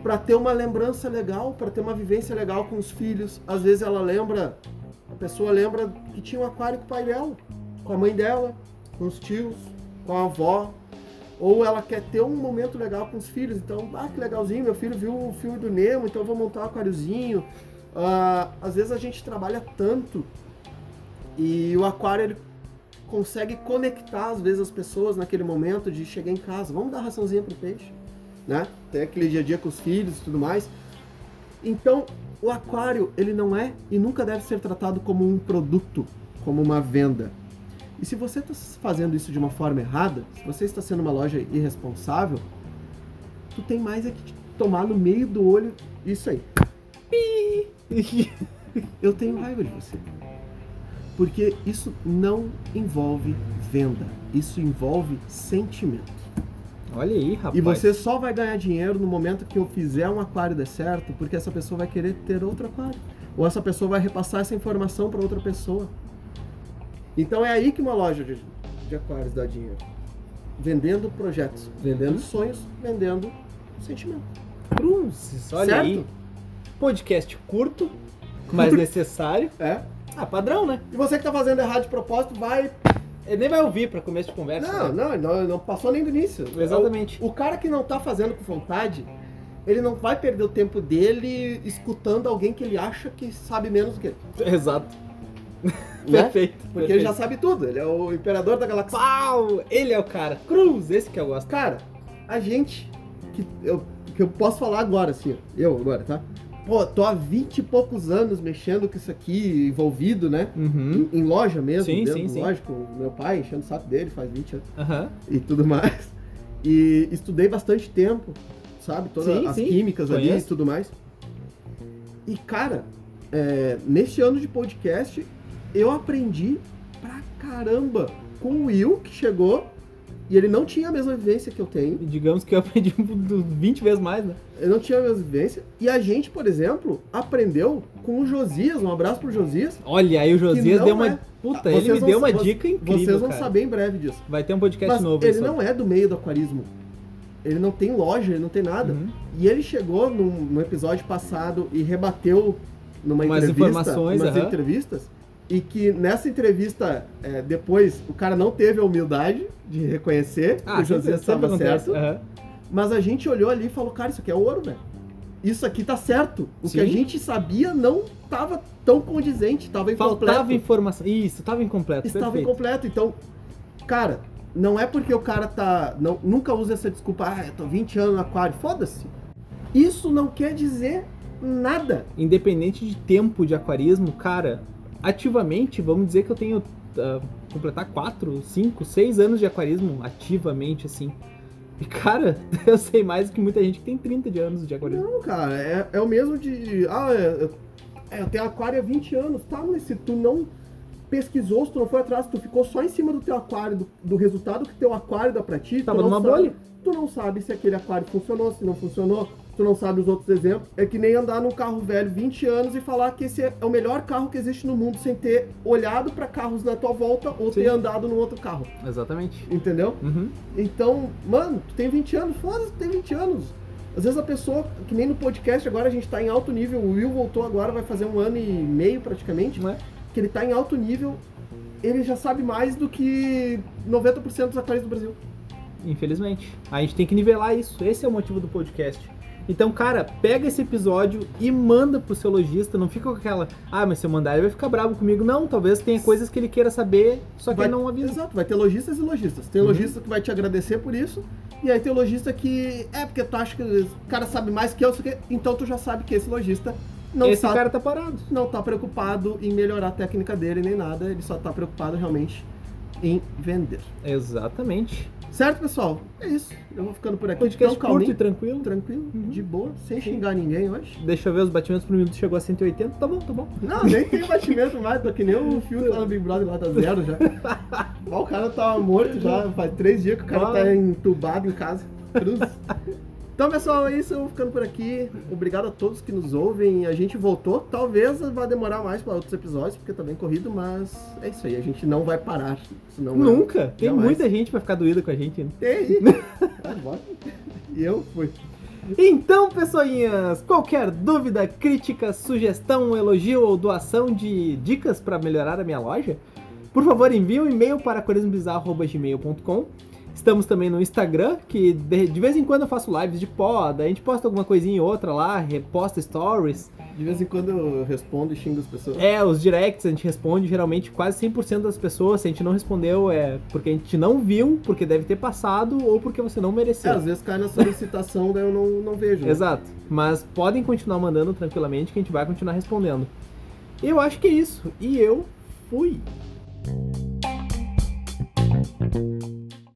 Speaker 2: para ter uma lembrança legal, para ter uma vivência legal com os filhos. Às vezes ela lembra, a pessoa lembra que tinha um aquário com o pai dela, com a mãe dela, com os tios, com a avó. Ou ela quer ter um momento legal com os filhos. Então, ah, que legalzinho, meu filho viu o filme do Nemo, então vou montar um aquáriozinho. Ah, às vezes a gente trabalha tanto e o aquário ele consegue conectar às vezes as pessoas naquele momento de chegar em casa, vamos dar raçãozinha pro peixe, né? Tem aquele dia a dia com os filhos e tudo mais. Então, o aquário, ele não é e nunca deve ser tratado como um produto, como uma venda. E se você está fazendo isso de uma forma errada, se você está sendo uma loja irresponsável, tu tem mais é que tomar no meio do olho isso aí. Eu tenho raiva de você. Porque isso não envolve venda, isso envolve sentimento.
Speaker 1: Olha aí, rapaz.
Speaker 2: E você só vai ganhar dinheiro no momento que eu fizer um aquário dar certo, porque essa pessoa vai querer ter outro aquário. Ou essa pessoa vai repassar essa informação para outra pessoa. Então é aí que uma loja de, de aquários dá dinheiro. Vendendo projetos, vendendo
Speaker 1: Uhum.
Speaker 2: sonhos, vendendo sentimento.
Speaker 1: Cruzes, olha
Speaker 2: certo?
Speaker 1: aí. Podcast curto, mas necessário.
Speaker 2: É.
Speaker 1: Ah, padrão, né?
Speaker 2: E você que tá fazendo errado de propósito, vai.
Speaker 1: Ele nem vai ouvir pra começo de conversa.
Speaker 2: Não,
Speaker 1: né?
Speaker 2: não, não, não passou nem do início.
Speaker 1: Exatamente.
Speaker 2: O, o cara que não tá fazendo com vontade, ele não vai perder o tempo dele escutando alguém que ele acha que sabe menos do que ele.
Speaker 1: Exato.
Speaker 2: Né?
Speaker 1: Perfeito.
Speaker 2: Porque ele já sabe tudo, ele é o imperador da galáxia.
Speaker 1: Pau! Ele é o cara. Cruz, esse que eu gosto.
Speaker 2: Cara, a gente, que eu, que eu posso falar agora, assim, ó, eu agora, tá? Pô, tô há 20 e poucos anos mexendo com isso aqui, envolvido, né?
Speaker 1: Uhum.
Speaker 2: Em, em loja mesmo,
Speaker 1: Sim,
Speaker 2: dentro,
Speaker 1: sim, sim.
Speaker 2: lógico, meu pai enchendo o saco dele faz 20 anos
Speaker 1: Aham.
Speaker 2: e tudo mais. E estudei bastante tempo, sabe? Todas
Speaker 1: Sim,
Speaker 2: as
Speaker 1: sim,
Speaker 2: químicas ali
Speaker 1: conheço.
Speaker 2: e tudo mais. E, cara, é, neste ano de podcast, eu aprendi pra caramba com o Will, que chegou, e ele não tinha a mesma vivência que eu tenho.
Speaker 1: E Digamos que eu aprendi 20 vezes mais, né?
Speaker 2: Ele não tinha a mesma vivência. E a gente, por exemplo, aprendeu com o Josias, um abraço pro Josias.
Speaker 1: Olha, aí o Josias deu uma.
Speaker 2: é-
Speaker 1: Puta,
Speaker 2: Vocês
Speaker 1: ele me deu uma dica incrível.
Speaker 2: Vocês vão
Speaker 1: cara.
Speaker 2: saber em breve disso.
Speaker 1: Vai ter um podcast
Speaker 2: Mas
Speaker 1: novo.
Speaker 2: ele não é do meio do aquarismo. Ele não tem loja, ele não tem nada.
Speaker 1: Uhum.
Speaker 2: E ele chegou num, no episódio passado e rebateu numa
Speaker 1: Umas
Speaker 2: entrevista,
Speaker 1: informações,
Speaker 2: umas
Speaker 1: aham.
Speaker 2: entrevistas, e que nessa entrevista, é, depois, o cara não teve a humildade de reconhecer
Speaker 1: Ah,
Speaker 2: que o
Speaker 1: sempre
Speaker 2: estava certo,
Speaker 1: Aham.
Speaker 2: mas a gente olhou ali e falou, cara, isso aqui é ouro, velho. Isso aqui tá certo. O que
Speaker 1: Sim.
Speaker 2: a gente sabia não tava tão condizente, tava incompleto.
Speaker 1: Faltava informação. Isso, tava incompleto.
Speaker 2: Estava
Speaker 1: perfeito.
Speaker 2: incompleto. Então, cara, não é porque o cara tá. Não, nunca usa essa desculpa, ah, eu tô 20 anos no aquário. Foda-se. Isso não quer dizer nada.
Speaker 1: Independente de tempo de aquarismo, cara, ativamente, vamos dizer que eu tenho. ah, completar 4, 5, 6 anos de aquarismo ativamente, assim. E, cara, eu sei mais do que muita gente que tem 30 de anos de aquarismo.
Speaker 2: Não, cara, é, é o mesmo de. Ah, é, eu, é, eu tenho aquário há 20 anos. Tá, mas se tu não pesquisou, se tu não foi atrás, tu ficou só em cima do teu aquário, do, do resultado que teu aquário dá pra ti. tu
Speaker 1: Tava
Speaker 2: não
Speaker 1: numa
Speaker 2: sabe-
Speaker 1: bolha.
Speaker 2: Tu não sabe se aquele aquário funcionou, se não funcionou. Tu não sabe os outros exemplos. É que nem andar num carro velho 20 anos e falar que esse é o melhor carro que existe no mundo sem ter olhado pra carros na tua volta ou
Speaker 1: Sim.
Speaker 2: ter andado num outro carro.
Speaker 1: Exatamente.
Speaker 2: Entendeu?
Speaker 1: Uhum.
Speaker 2: Então, mano, tu tem 20 anos, foda-se, tu tem 20 anos. Às vezes a pessoa, que nem no podcast agora a gente tá em alto nível, o Will voltou agora, vai fazer um ano e meio praticamente,
Speaker 1: Não é?
Speaker 2: que ele tá em alto nível, ele já sabe mais do que 90% dos atores do Brasil.
Speaker 1: Infelizmente. A gente tem que nivelar isso. Esse é o motivo do podcast. Então, cara, pega esse episódio e manda pro seu lojista. Não fica com aquela, ah, mas se eu mandar ele vai ficar bravo comigo. Não, talvez tenha coisas que ele queira saber, só que
Speaker 2: Vai-
Speaker 1: ele não avisa.
Speaker 2: Exato, vai ter lojistas e lojistas. Tem
Speaker 1: Uhum.
Speaker 2: lojista que vai te agradecer por isso, e aí tem lojista que é porque tu acha que o cara sabe mais que eu, então tu já sabe que esse lojista não
Speaker 1: Esse
Speaker 2: sabe,
Speaker 1: cara tá parado.
Speaker 2: não tá preocupado em melhorar a técnica dele nem nada, ele só tá preocupado realmente em vender.
Speaker 1: Exatamente.
Speaker 2: Certo, pessoal? É isso. Eu vou ficando por aqui.
Speaker 1: Podcast
Speaker 2: tão
Speaker 1: curto e tranquilo.
Speaker 2: tranquilo,
Speaker 1: Uhum.
Speaker 2: de boa, sem xingar ninguém hoje.
Speaker 1: Deixa eu ver, os batimentos por minuto chegou a 180. Tá bom, tá bom.
Speaker 2: Não, nem tem batimento mais, tô que nem o fio lá no Big Brother lá, tá zero já. Ó, o cara tá morto já, faz três dias que o cara
Speaker 1: Ah.
Speaker 2: tá entubado em casa. Cruz. Então, pessoal, é isso. Eu vou ficando por aqui. Obrigado a todos que nos ouvem. A gente voltou. Talvez vá demorar mais para outros episódios, porque tá bem corrido, mas é isso aí. A gente não vai parar. Senão
Speaker 1: Nunca. Tem
Speaker 2: Jamais.
Speaker 1: muita gente pra ficar doída com a gente ainda.
Speaker 2: Tem. Vai. E eu fui.
Speaker 1: Então, pessoinhas, qualquer dúvida, crítica, sugestão, elogio ou doação de dicas para melhorar a minha loja, por favor envie um e-mail para aquarismobizarro.gmail.com Estamos também no Instagram, que de, de vez em quando eu faço lives de poda, a gente posta alguma coisinha ou outra lá, reposta stories.
Speaker 2: De vez em quando eu respondo e xingo as pessoas.
Speaker 1: É, os directs a gente responde, geralmente quase 100% das pessoas, se a gente não respondeu é porque a gente não viu, porque deve ter passado ou porque você não
Speaker 2: É,
Speaker 1: mereceu.
Speaker 2: às vezes cai na solicitação, daí eu não, não vejo. né?
Speaker 1: Exato. Mas podem continuar mandando tranquilamente que a gente vai continuar respondendo. Eu acho que é isso. E eu fui.